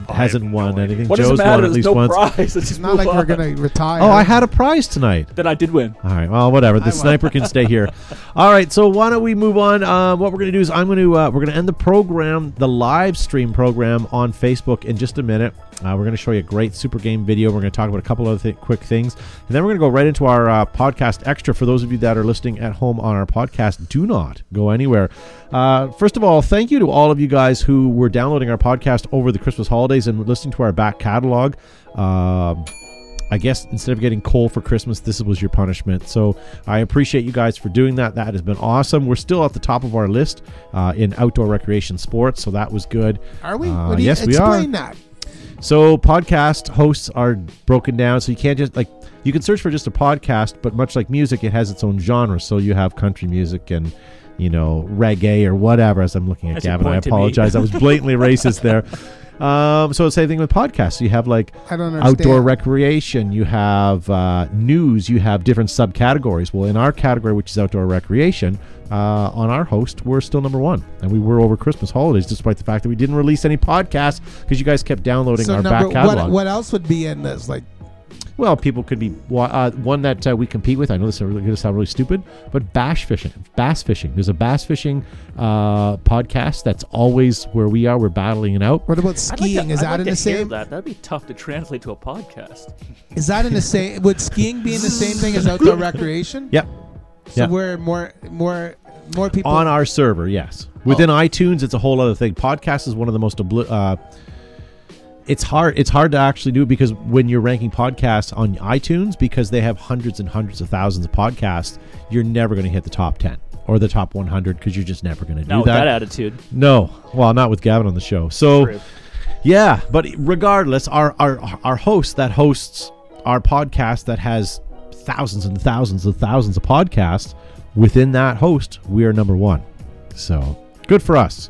[SPEAKER 3] hasn't
[SPEAKER 5] have no
[SPEAKER 3] won anything.
[SPEAKER 4] what does
[SPEAKER 3] Joe's
[SPEAKER 4] it matter?
[SPEAKER 3] won at
[SPEAKER 4] There's
[SPEAKER 3] least
[SPEAKER 4] no
[SPEAKER 3] once.
[SPEAKER 4] prize. Let's
[SPEAKER 2] It's
[SPEAKER 4] just
[SPEAKER 2] not like
[SPEAKER 4] on.
[SPEAKER 2] we're going to retire.
[SPEAKER 3] Oh, I had a prize tonight.
[SPEAKER 4] Then I did win.
[SPEAKER 3] All right. Well, whatever. The
[SPEAKER 2] I
[SPEAKER 3] sniper can stay here. *laughs* All right. So why don't we move on? Um, what we're going to do is I'm going to uh, we're going to end the program, the live stream program on Facebook in just a minute. Uh, we're going to show you a great super game video. We're going to talk about a couple other th- quick things, and then we're going to go right into our uh, podcast extra. For those of you that are listening at home on our podcast, do not go anywhere. Uh, first of all, thank you to all of you guys who were downloading our podcast over the Christmas holidays and listening to our back catalog. Um, I guess instead of getting coal for Christmas, this was your punishment. So I appreciate you guys for doing that. That has been awesome. We're still at the top of our list uh, in outdoor recreation sports, so that was good.
[SPEAKER 2] Are we?
[SPEAKER 3] Uh,
[SPEAKER 2] What do you,
[SPEAKER 3] yes, we are.
[SPEAKER 2] that.
[SPEAKER 3] So podcast hosts are broken down, so you can't just like you can search for just a podcast, but much like music, it has its own genre. So you have country music and you know reggae or whatever. As I'm looking at
[SPEAKER 4] As you
[SPEAKER 3] Gavin, I
[SPEAKER 4] point to me.
[SPEAKER 3] apologize. I was blatantly *laughs* racist there. Um, so same thing with podcasts. You have like
[SPEAKER 2] I don't
[SPEAKER 3] outdoor recreation you have uh, news you have different subcategories well in our category which is outdoor recreation uh, on our host we're still number one and we were over christmas holidays despite the fact that we didn't release any podcasts because you guys kept downloading
[SPEAKER 2] So
[SPEAKER 3] our
[SPEAKER 2] number,
[SPEAKER 3] back catalog
[SPEAKER 2] what, what else would be in this? Like,
[SPEAKER 3] well people could be uh, one that uh, we compete with i know this is really going to sound really stupid but bass fishing bass fishing there's a bass fishing uh, podcast that's always where we are we're battling it out
[SPEAKER 2] what about
[SPEAKER 4] I'd like
[SPEAKER 2] skiing?
[SPEAKER 4] to-
[SPEAKER 2] is
[SPEAKER 4] I'd
[SPEAKER 2] that
[SPEAKER 4] like
[SPEAKER 2] in the same?
[SPEAKER 4] That that'd be tough to translate to a podcast.
[SPEAKER 2] Is that in the same? Would skiing be in the same thing as *laughs* outdoor recreation?
[SPEAKER 3] yep
[SPEAKER 2] So
[SPEAKER 3] yeah.
[SPEAKER 2] we're more, more, more people
[SPEAKER 3] on our server yes within itunes it's a whole other thing podcast is one of the most obli- uh, it's hard it's hard to actually do it because when you're ranking podcasts on itunes because they have hundreds and hundreds of thousands of podcasts you're never going to hit the top 10 or the top 100 because you're just never going to do
[SPEAKER 4] Not with
[SPEAKER 3] that.
[SPEAKER 4] that attitude.
[SPEAKER 3] no well not with gavin on the show so
[SPEAKER 4] True.
[SPEAKER 3] yeah, but regardless, our our our host that hosts our podcast that has thousands and thousands and thousands of podcasts within that host, we are number one. So good for us.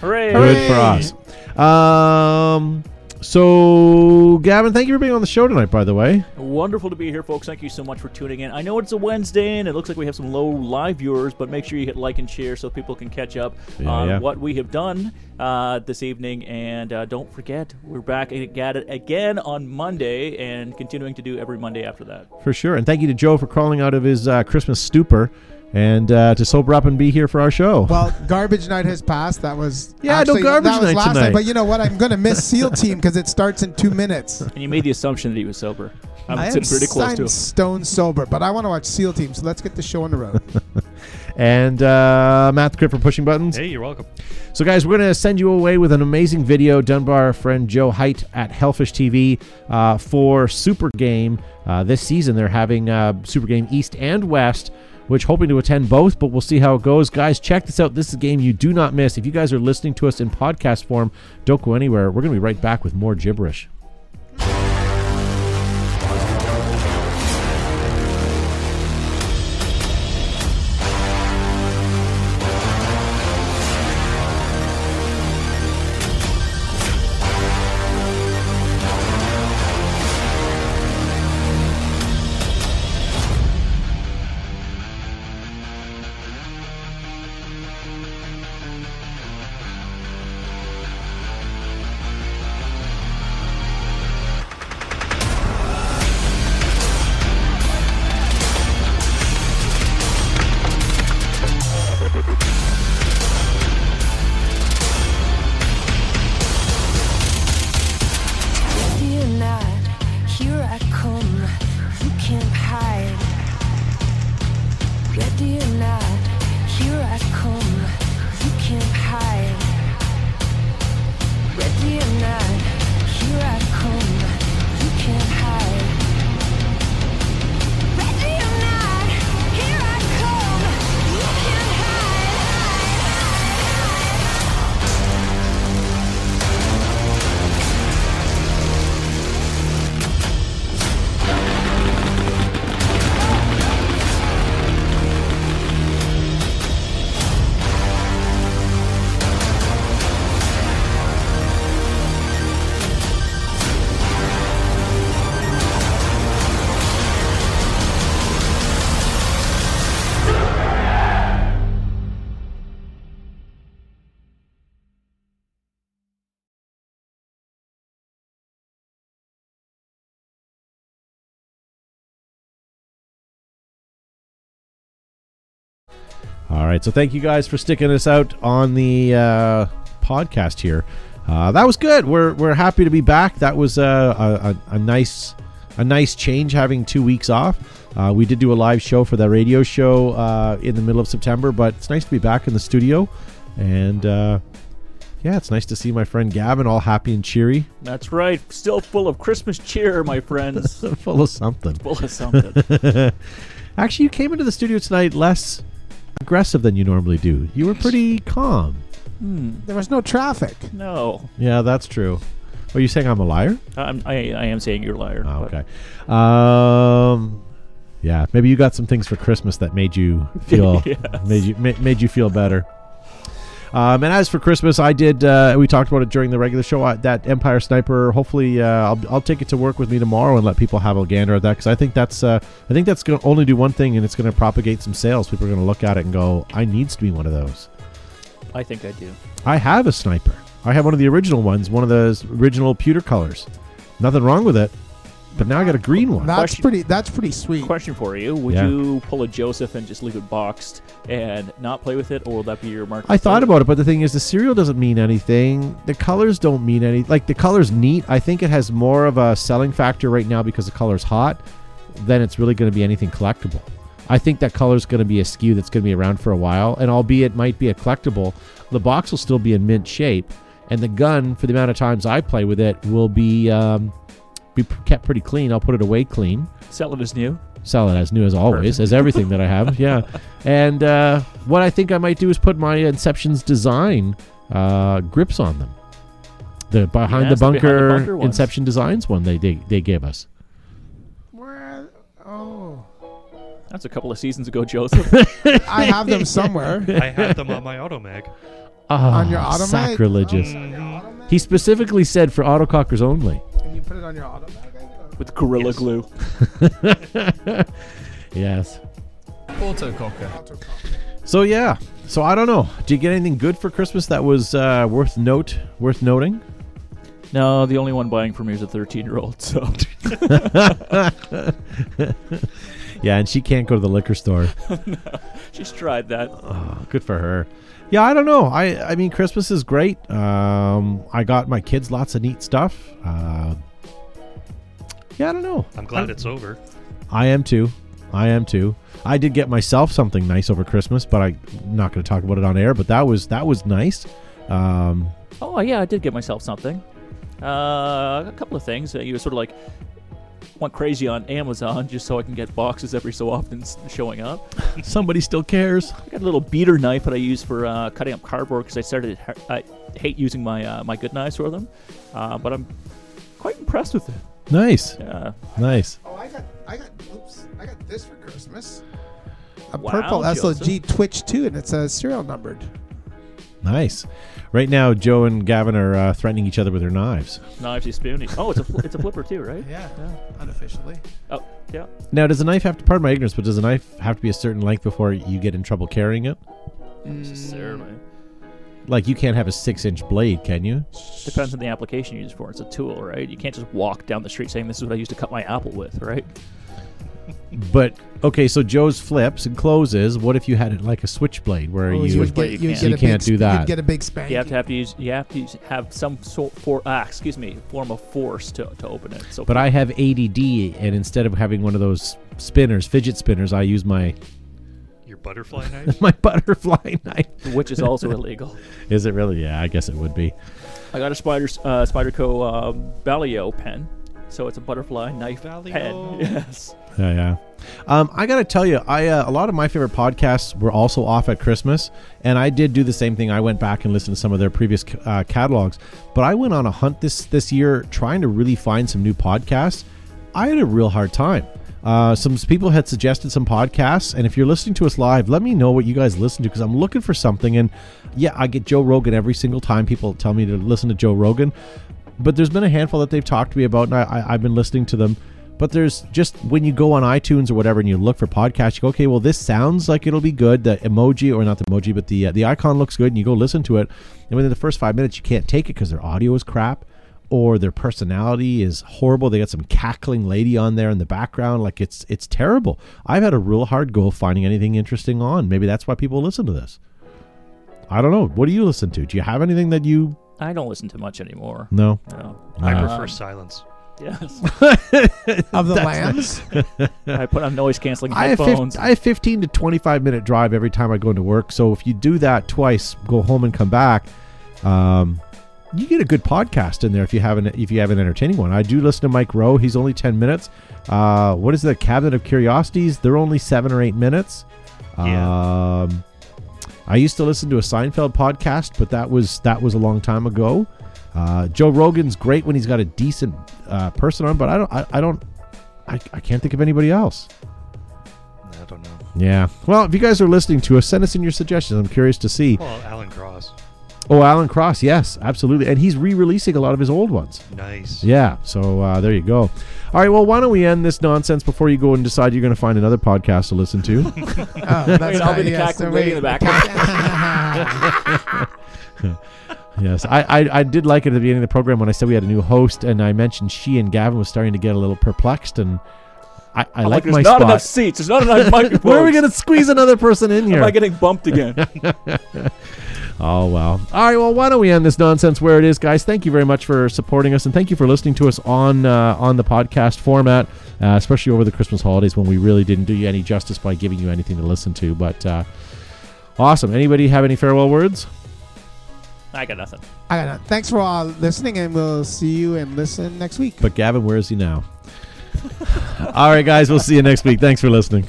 [SPEAKER 4] Hooray!
[SPEAKER 3] Good for us. Um. So, Gavin, thank you for being on the show tonight. By the way,
[SPEAKER 4] Wonderful to be here, folks. Thank you so much for tuning in. I know it's a Wednesday and it looks like we have some low live viewers, but make sure you hit like and share so people can catch up
[SPEAKER 3] Yeah,
[SPEAKER 4] on
[SPEAKER 3] yeah.
[SPEAKER 4] what we have done uh, this evening. And uh, don't forget, we're back at it again on Monday and continuing to do every Monday after that.
[SPEAKER 3] for sure, and thank you to Joe for crawling out of his uh, Christmas stupor and uh, to sober up and be here for our show.
[SPEAKER 2] Well, garbage night has passed. That was *laughs*
[SPEAKER 3] Yeah, no
[SPEAKER 2] actually,
[SPEAKER 3] garbage
[SPEAKER 2] that was
[SPEAKER 3] night
[SPEAKER 2] last
[SPEAKER 3] tonight.
[SPEAKER 2] But you know what? I'm going to miss SEAL Team because it starts in two minutes. *laughs*
[SPEAKER 4] And you made the assumption that he was sober. I'm
[SPEAKER 2] I am
[SPEAKER 4] pretty close
[SPEAKER 2] I'm
[SPEAKER 4] to him.
[SPEAKER 2] stone sober, but I want to watch SEAL Team. So let's get the show on the road. *laughs*
[SPEAKER 3] and uh, Matt the Crit for pushing buttons.
[SPEAKER 5] Hey, you're welcome.
[SPEAKER 3] So, guys, we're going to send you away with an amazing video done by our friend Joe Height at Hellfish TV uh, for Super Game. Uh, this season, they're having uh, Super Game East and West, which hoping to attend both, but we'll see how it goes. Guys, check this out. This is a game you do not miss. If you guys are listening to us in podcast form, don't go anywhere. We're going to be right back with more gibberish. Right. So thank you guys for sticking us out on the uh, podcast here. Uh, that was good. We're we're happy to be back. That was uh, a, a, a nice a nice change having two weeks off. Uh, we did do a live show for that radio show uh, in the middle of September, but it's nice to be back in the studio. And uh, yeah, it's nice to see my friend Gavin all happy and cheery,
[SPEAKER 4] That's right. Still full of Christmas cheer, my friends. *laughs*
[SPEAKER 3] full of something.
[SPEAKER 4] full of something. *laughs*
[SPEAKER 3] Actually, you came into the studio tonight less aggressive than you normally do. You were pretty calm.
[SPEAKER 2] There was no traffic.
[SPEAKER 4] No.
[SPEAKER 3] Yeah, that's true. Are you saying I'm a liar?
[SPEAKER 4] I'm, I, I am saying you're a liar.
[SPEAKER 3] Oh, okay. Um, yeah, maybe you got some things for Christmas that made you *laughs* feel
[SPEAKER 4] Yes.
[SPEAKER 3] made you ma- made you feel better. Um, and as for Christmas, I did. Uh, we talked about it during the regular show. Uh, that Empire Sniper. Hopefully, uh, I'll, I'll take it to work with me tomorrow and let people have a gander at that because I think that's uh, I think that's going to only do one thing and it's going to propagate some sales. People are going to look at it and go, "I needs to be one of those."
[SPEAKER 4] I think I do.
[SPEAKER 3] I have a sniper. I have one of the original ones, one of those original pewter colors. Nothing wrong with it, but now I got a green one.
[SPEAKER 2] That's
[SPEAKER 4] Question-
[SPEAKER 2] pretty. That's pretty sweet.
[SPEAKER 4] Question for you: Would
[SPEAKER 3] Yeah.
[SPEAKER 4] you pull a Joseph and just leave it boxed and not play with it, or will that be your mark?
[SPEAKER 3] I thought about it, but the thing is, the serial doesn't mean anything. The colors don't mean any. Like the color's neat. I think it has more of a selling factor right now because the color's hot. Than it's really going to be anything collectible. I think that color's going to be a SKU that's going to be around for a while, and albeit it might be a collectible, the box will still be in mint shape, and the gun, for the amount of times I play with it, will be um, be kept pretty clean. I'll put it away clean
[SPEAKER 4] Sell it as new.
[SPEAKER 3] sell it as new as always, as everything that I have. *laughs* Yeah. And uh, what I think I might do is put my Inception's design uh, grips on them. The behind
[SPEAKER 4] Yes,
[SPEAKER 3] the
[SPEAKER 4] the Behind the
[SPEAKER 3] bunker,
[SPEAKER 4] Bunker ones.
[SPEAKER 3] Inception Designs one they, they they gave us.
[SPEAKER 2] Where? Oh,
[SPEAKER 4] That's a couple of seasons ago, *laughs* Joseph.
[SPEAKER 2] I have them somewhere. *laughs*
[SPEAKER 5] I have them on my automag.
[SPEAKER 3] Ah,
[SPEAKER 2] On your Automag?
[SPEAKER 3] sacrilegious.
[SPEAKER 2] Oh, on your. Automag?
[SPEAKER 3] He specifically said for autocockers only.
[SPEAKER 2] Can you put it on your Automag?
[SPEAKER 4] with Gorilla
[SPEAKER 5] Yes.
[SPEAKER 4] Glue. *laughs*
[SPEAKER 3] Yes.
[SPEAKER 2] Autococker.
[SPEAKER 3] So yeah. So I don't know. Did you get anything good for Christmas that was uh, worth note worth noting?
[SPEAKER 4] No, the only one buying for me is a 13 year old. So *laughs*
[SPEAKER 3] Yeah, and she can't go to the liquor store. *laughs*
[SPEAKER 4] no, she's tried that.
[SPEAKER 3] Oh, good for her. Yeah, I don't know. I I mean, Christmas is great. Um, I got my kids lots of neat stuff. Uh, yeah, I don't know.
[SPEAKER 5] I'm glad it's over.
[SPEAKER 3] I am too. I am too. I did get myself something nice over Christmas, but I'm not going to talk about it on air. But that was that was nice. Um,
[SPEAKER 4] Oh yeah, I did get myself something. Uh, a couple of things. Uh, you sort of like went crazy on Amazon just so I can get boxes every so often showing up. *laughs*
[SPEAKER 3] somebody still cares.
[SPEAKER 4] I got a little beater knife that I use for uh, cutting up cardboard because I started I hate using my uh, my good knives for them, uh, but I'm quite impressed with it.
[SPEAKER 3] Nice,
[SPEAKER 4] Yeah.
[SPEAKER 3] nice.
[SPEAKER 2] Oh, I got, I got, oops, I got this for Christmas. A
[SPEAKER 4] Wow,
[SPEAKER 2] purple SOG
[SPEAKER 4] Joseph.
[SPEAKER 2] Twitch 2, and it's uh, serial numbered.
[SPEAKER 3] Nice. Right now, Joe and Gavin are uh, threatening each other with their knives.
[SPEAKER 4] Knivesy spoony. Oh, it's a fl- it's a flipper too, right?
[SPEAKER 2] Yeah,
[SPEAKER 4] Yeah.
[SPEAKER 2] unofficially.
[SPEAKER 4] Oh, yeah.
[SPEAKER 3] Now, does a knife have to? Pardon my ignorance, but does a knife have to be a certain length before you get in trouble carrying it?
[SPEAKER 4] Necessarily.
[SPEAKER 3] Like you can't have a six-inch blade, can you?
[SPEAKER 4] Depends on the application you use it for. It's a tool, right? You can't just walk down the street saying this is what I used to cut my apple with, right?
[SPEAKER 3] But okay, so Joe's flips and closes. What if you had it like a switchblade, where
[SPEAKER 2] Oh,
[SPEAKER 3] you?
[SPEAKER 2] would get,
[SPEAKER 4] you can't.
[SPEAKER 3] You
[SPEAKER 2] a
[SPEAKER 3] can't do that.
[SPEAKER 2] You'd get a big spank.
[SPEAKER 4] You have to have to use you have to use, have some sort for ah excuse me form of force to, to open it. So
[SPEAKER 3] But I have ADD, and instead of having one of those spinners, fidget spinners, I use my
[SPEAKER 5] Your butterfly *laughs* knife?
[SPEAKER 3] my butterfly knife.
[SPEAKER 4] which is also *laughs* illegal.
[SPEAKER 3] Is it really? Yeah, I guess it would be.
[SPEAKER 4] I got a Spider uh, Spyderco uh, Balio pen, so it's a butterfly knife pen.
[SPEAKER 5] Balio. *laughs*
[SPEAKER 4] Yes.
[SPEAKER 3] Yeah, yeah. Um, I gotta tell you, I uh, a lot of my favorite podcasts were also off at Christmas, and I did do the same thing. I went back and listened to some of their previous uh, catalogs, but I went on a hunt this this year trying to really find some new podcasts. I had a real hard time. Uh, some people had suggested some podcasts, and if you're listening to us live, let me know what you guys listen to because I'm looking for something. And yeah, I get Joe Rogan every single time people tell me to listen to Joe Rogan, but there's been a handful that they've talked to me about, and I, I, I've been listening to them. But there's just when you go on iTunes or whatever and you look for podcasts, you go, okay, well, this sounds like it'll be good. The emoji, or not the emoji, but the uh, the icon looks good, and you go listen to it. And within the first five minutes, you can't take it because their audio is crap, or their personality is horrible. They got some cackling lady on there in the background. Like it's it's terrible. I've had a real hard go finding anything interesting on. Maybe that's why people listen to this. I don't know. What do you listen to? Do you have anything that you
[SPEAKER 4] I don't listen to much anymore.
[SPEAKER 3] no?
[SPEAKER 4] No.
[SPEAKER 5] I
[SPEAKER 3] Uh,
[SPEAKER 5] prefer silence.
[SPEAKER 4] Yes. *laughs*
[SPEAKER 2] Of the lambs? *laughs*
[SPEAKER 4] I put on noise canceling
[SPEAKER 3] I have,
[SPEAKER 4] headphones.
[SPEAKER 3] fif- I have 15 to 25 minute drive every time I go into work. So if you do that twice, go home and come back, um, you get a good podcast in there if you have an if you have an entertaining one. I do listen to Mike Rowe. He's only 10 minutes. Uh, what is the Cabinet of Curiosities? They're only seven or eight minutes.
[SPEAKER 5] Yeah.
[SPEAKER 3] Um, I used to listen to a Seinfeld podcast, but that was that was a long time ago. Uh, Joe Rogan's great when he's got a decent uh, person on, but I don't I, I don't I, I can't think of anybody else.
[SPEAKER 5] I don't know.
[SPEAKER 3] Yeah. Well, if you guys are listening to us, send us in your suggestions. I'm curious to see.
[SPEAKER 5] Well, Alan Cross.
[SPEAKER 3] Oh, Alan Cross, yes, absolutely, and he's re-releasing a lot of his old ones.
[SPEAKER 5] Nice.
[SPEAKER 3] Yeah. So uh, there you go. All right. Well, why don't we end this nonsense before you go and decide you're going to find another podcast to listen to? *laughs*
[SPEAKER 2] Oh, that's
[SPEAKER 4] I'll be the
[SPEAKER 2] yes,
[SPEAKER 4] cackling
[SPEAKER 2] so
[SPEAKER 4] lady in the
[SPEAKER 2] wait. *laughs* *laughs*
[SPEAKER 3] yes, I, I I did like it at the beginning of the program when I said we had a new host, and I mentioned she and Gavin was starting to get a little perplexed, and I, I
[SPEAKER 4] I'm
[SPEAKER 3] like
[SPEAKER 4] there's
[SPEAKER 3] my
[SPEAKER 4] not
[SPEAKER 3] spot.
[SPEAKER 4] enough seats. There's not enough *laughs* microphones.
[SPEAKER 3] Where are we going to squeeze another person in here?
[SPEAKER 4] Am I getting bumped again? *laughs*
[SPEAKER 3] Oh wow! All right, well, why don't we end this nonsense where it is, guys? Thank you very much for supporting us, and thank you for listening to us on uh, on the podcast format, uh, especially over the Christmas holidays when we really didn't do you any justice by giving you anything to listen to. But uh, awesome! Anybody have any farewell words?
[SPEAKER 4] I got nothing.
[SPEAKER 2] I got it. Thanks for all listening, and we'll see you and listen next week.
[SPEAKER 3] But Gavin, where is he now? *laughs* All right, guys, we'll see you next week. Thanks for listening.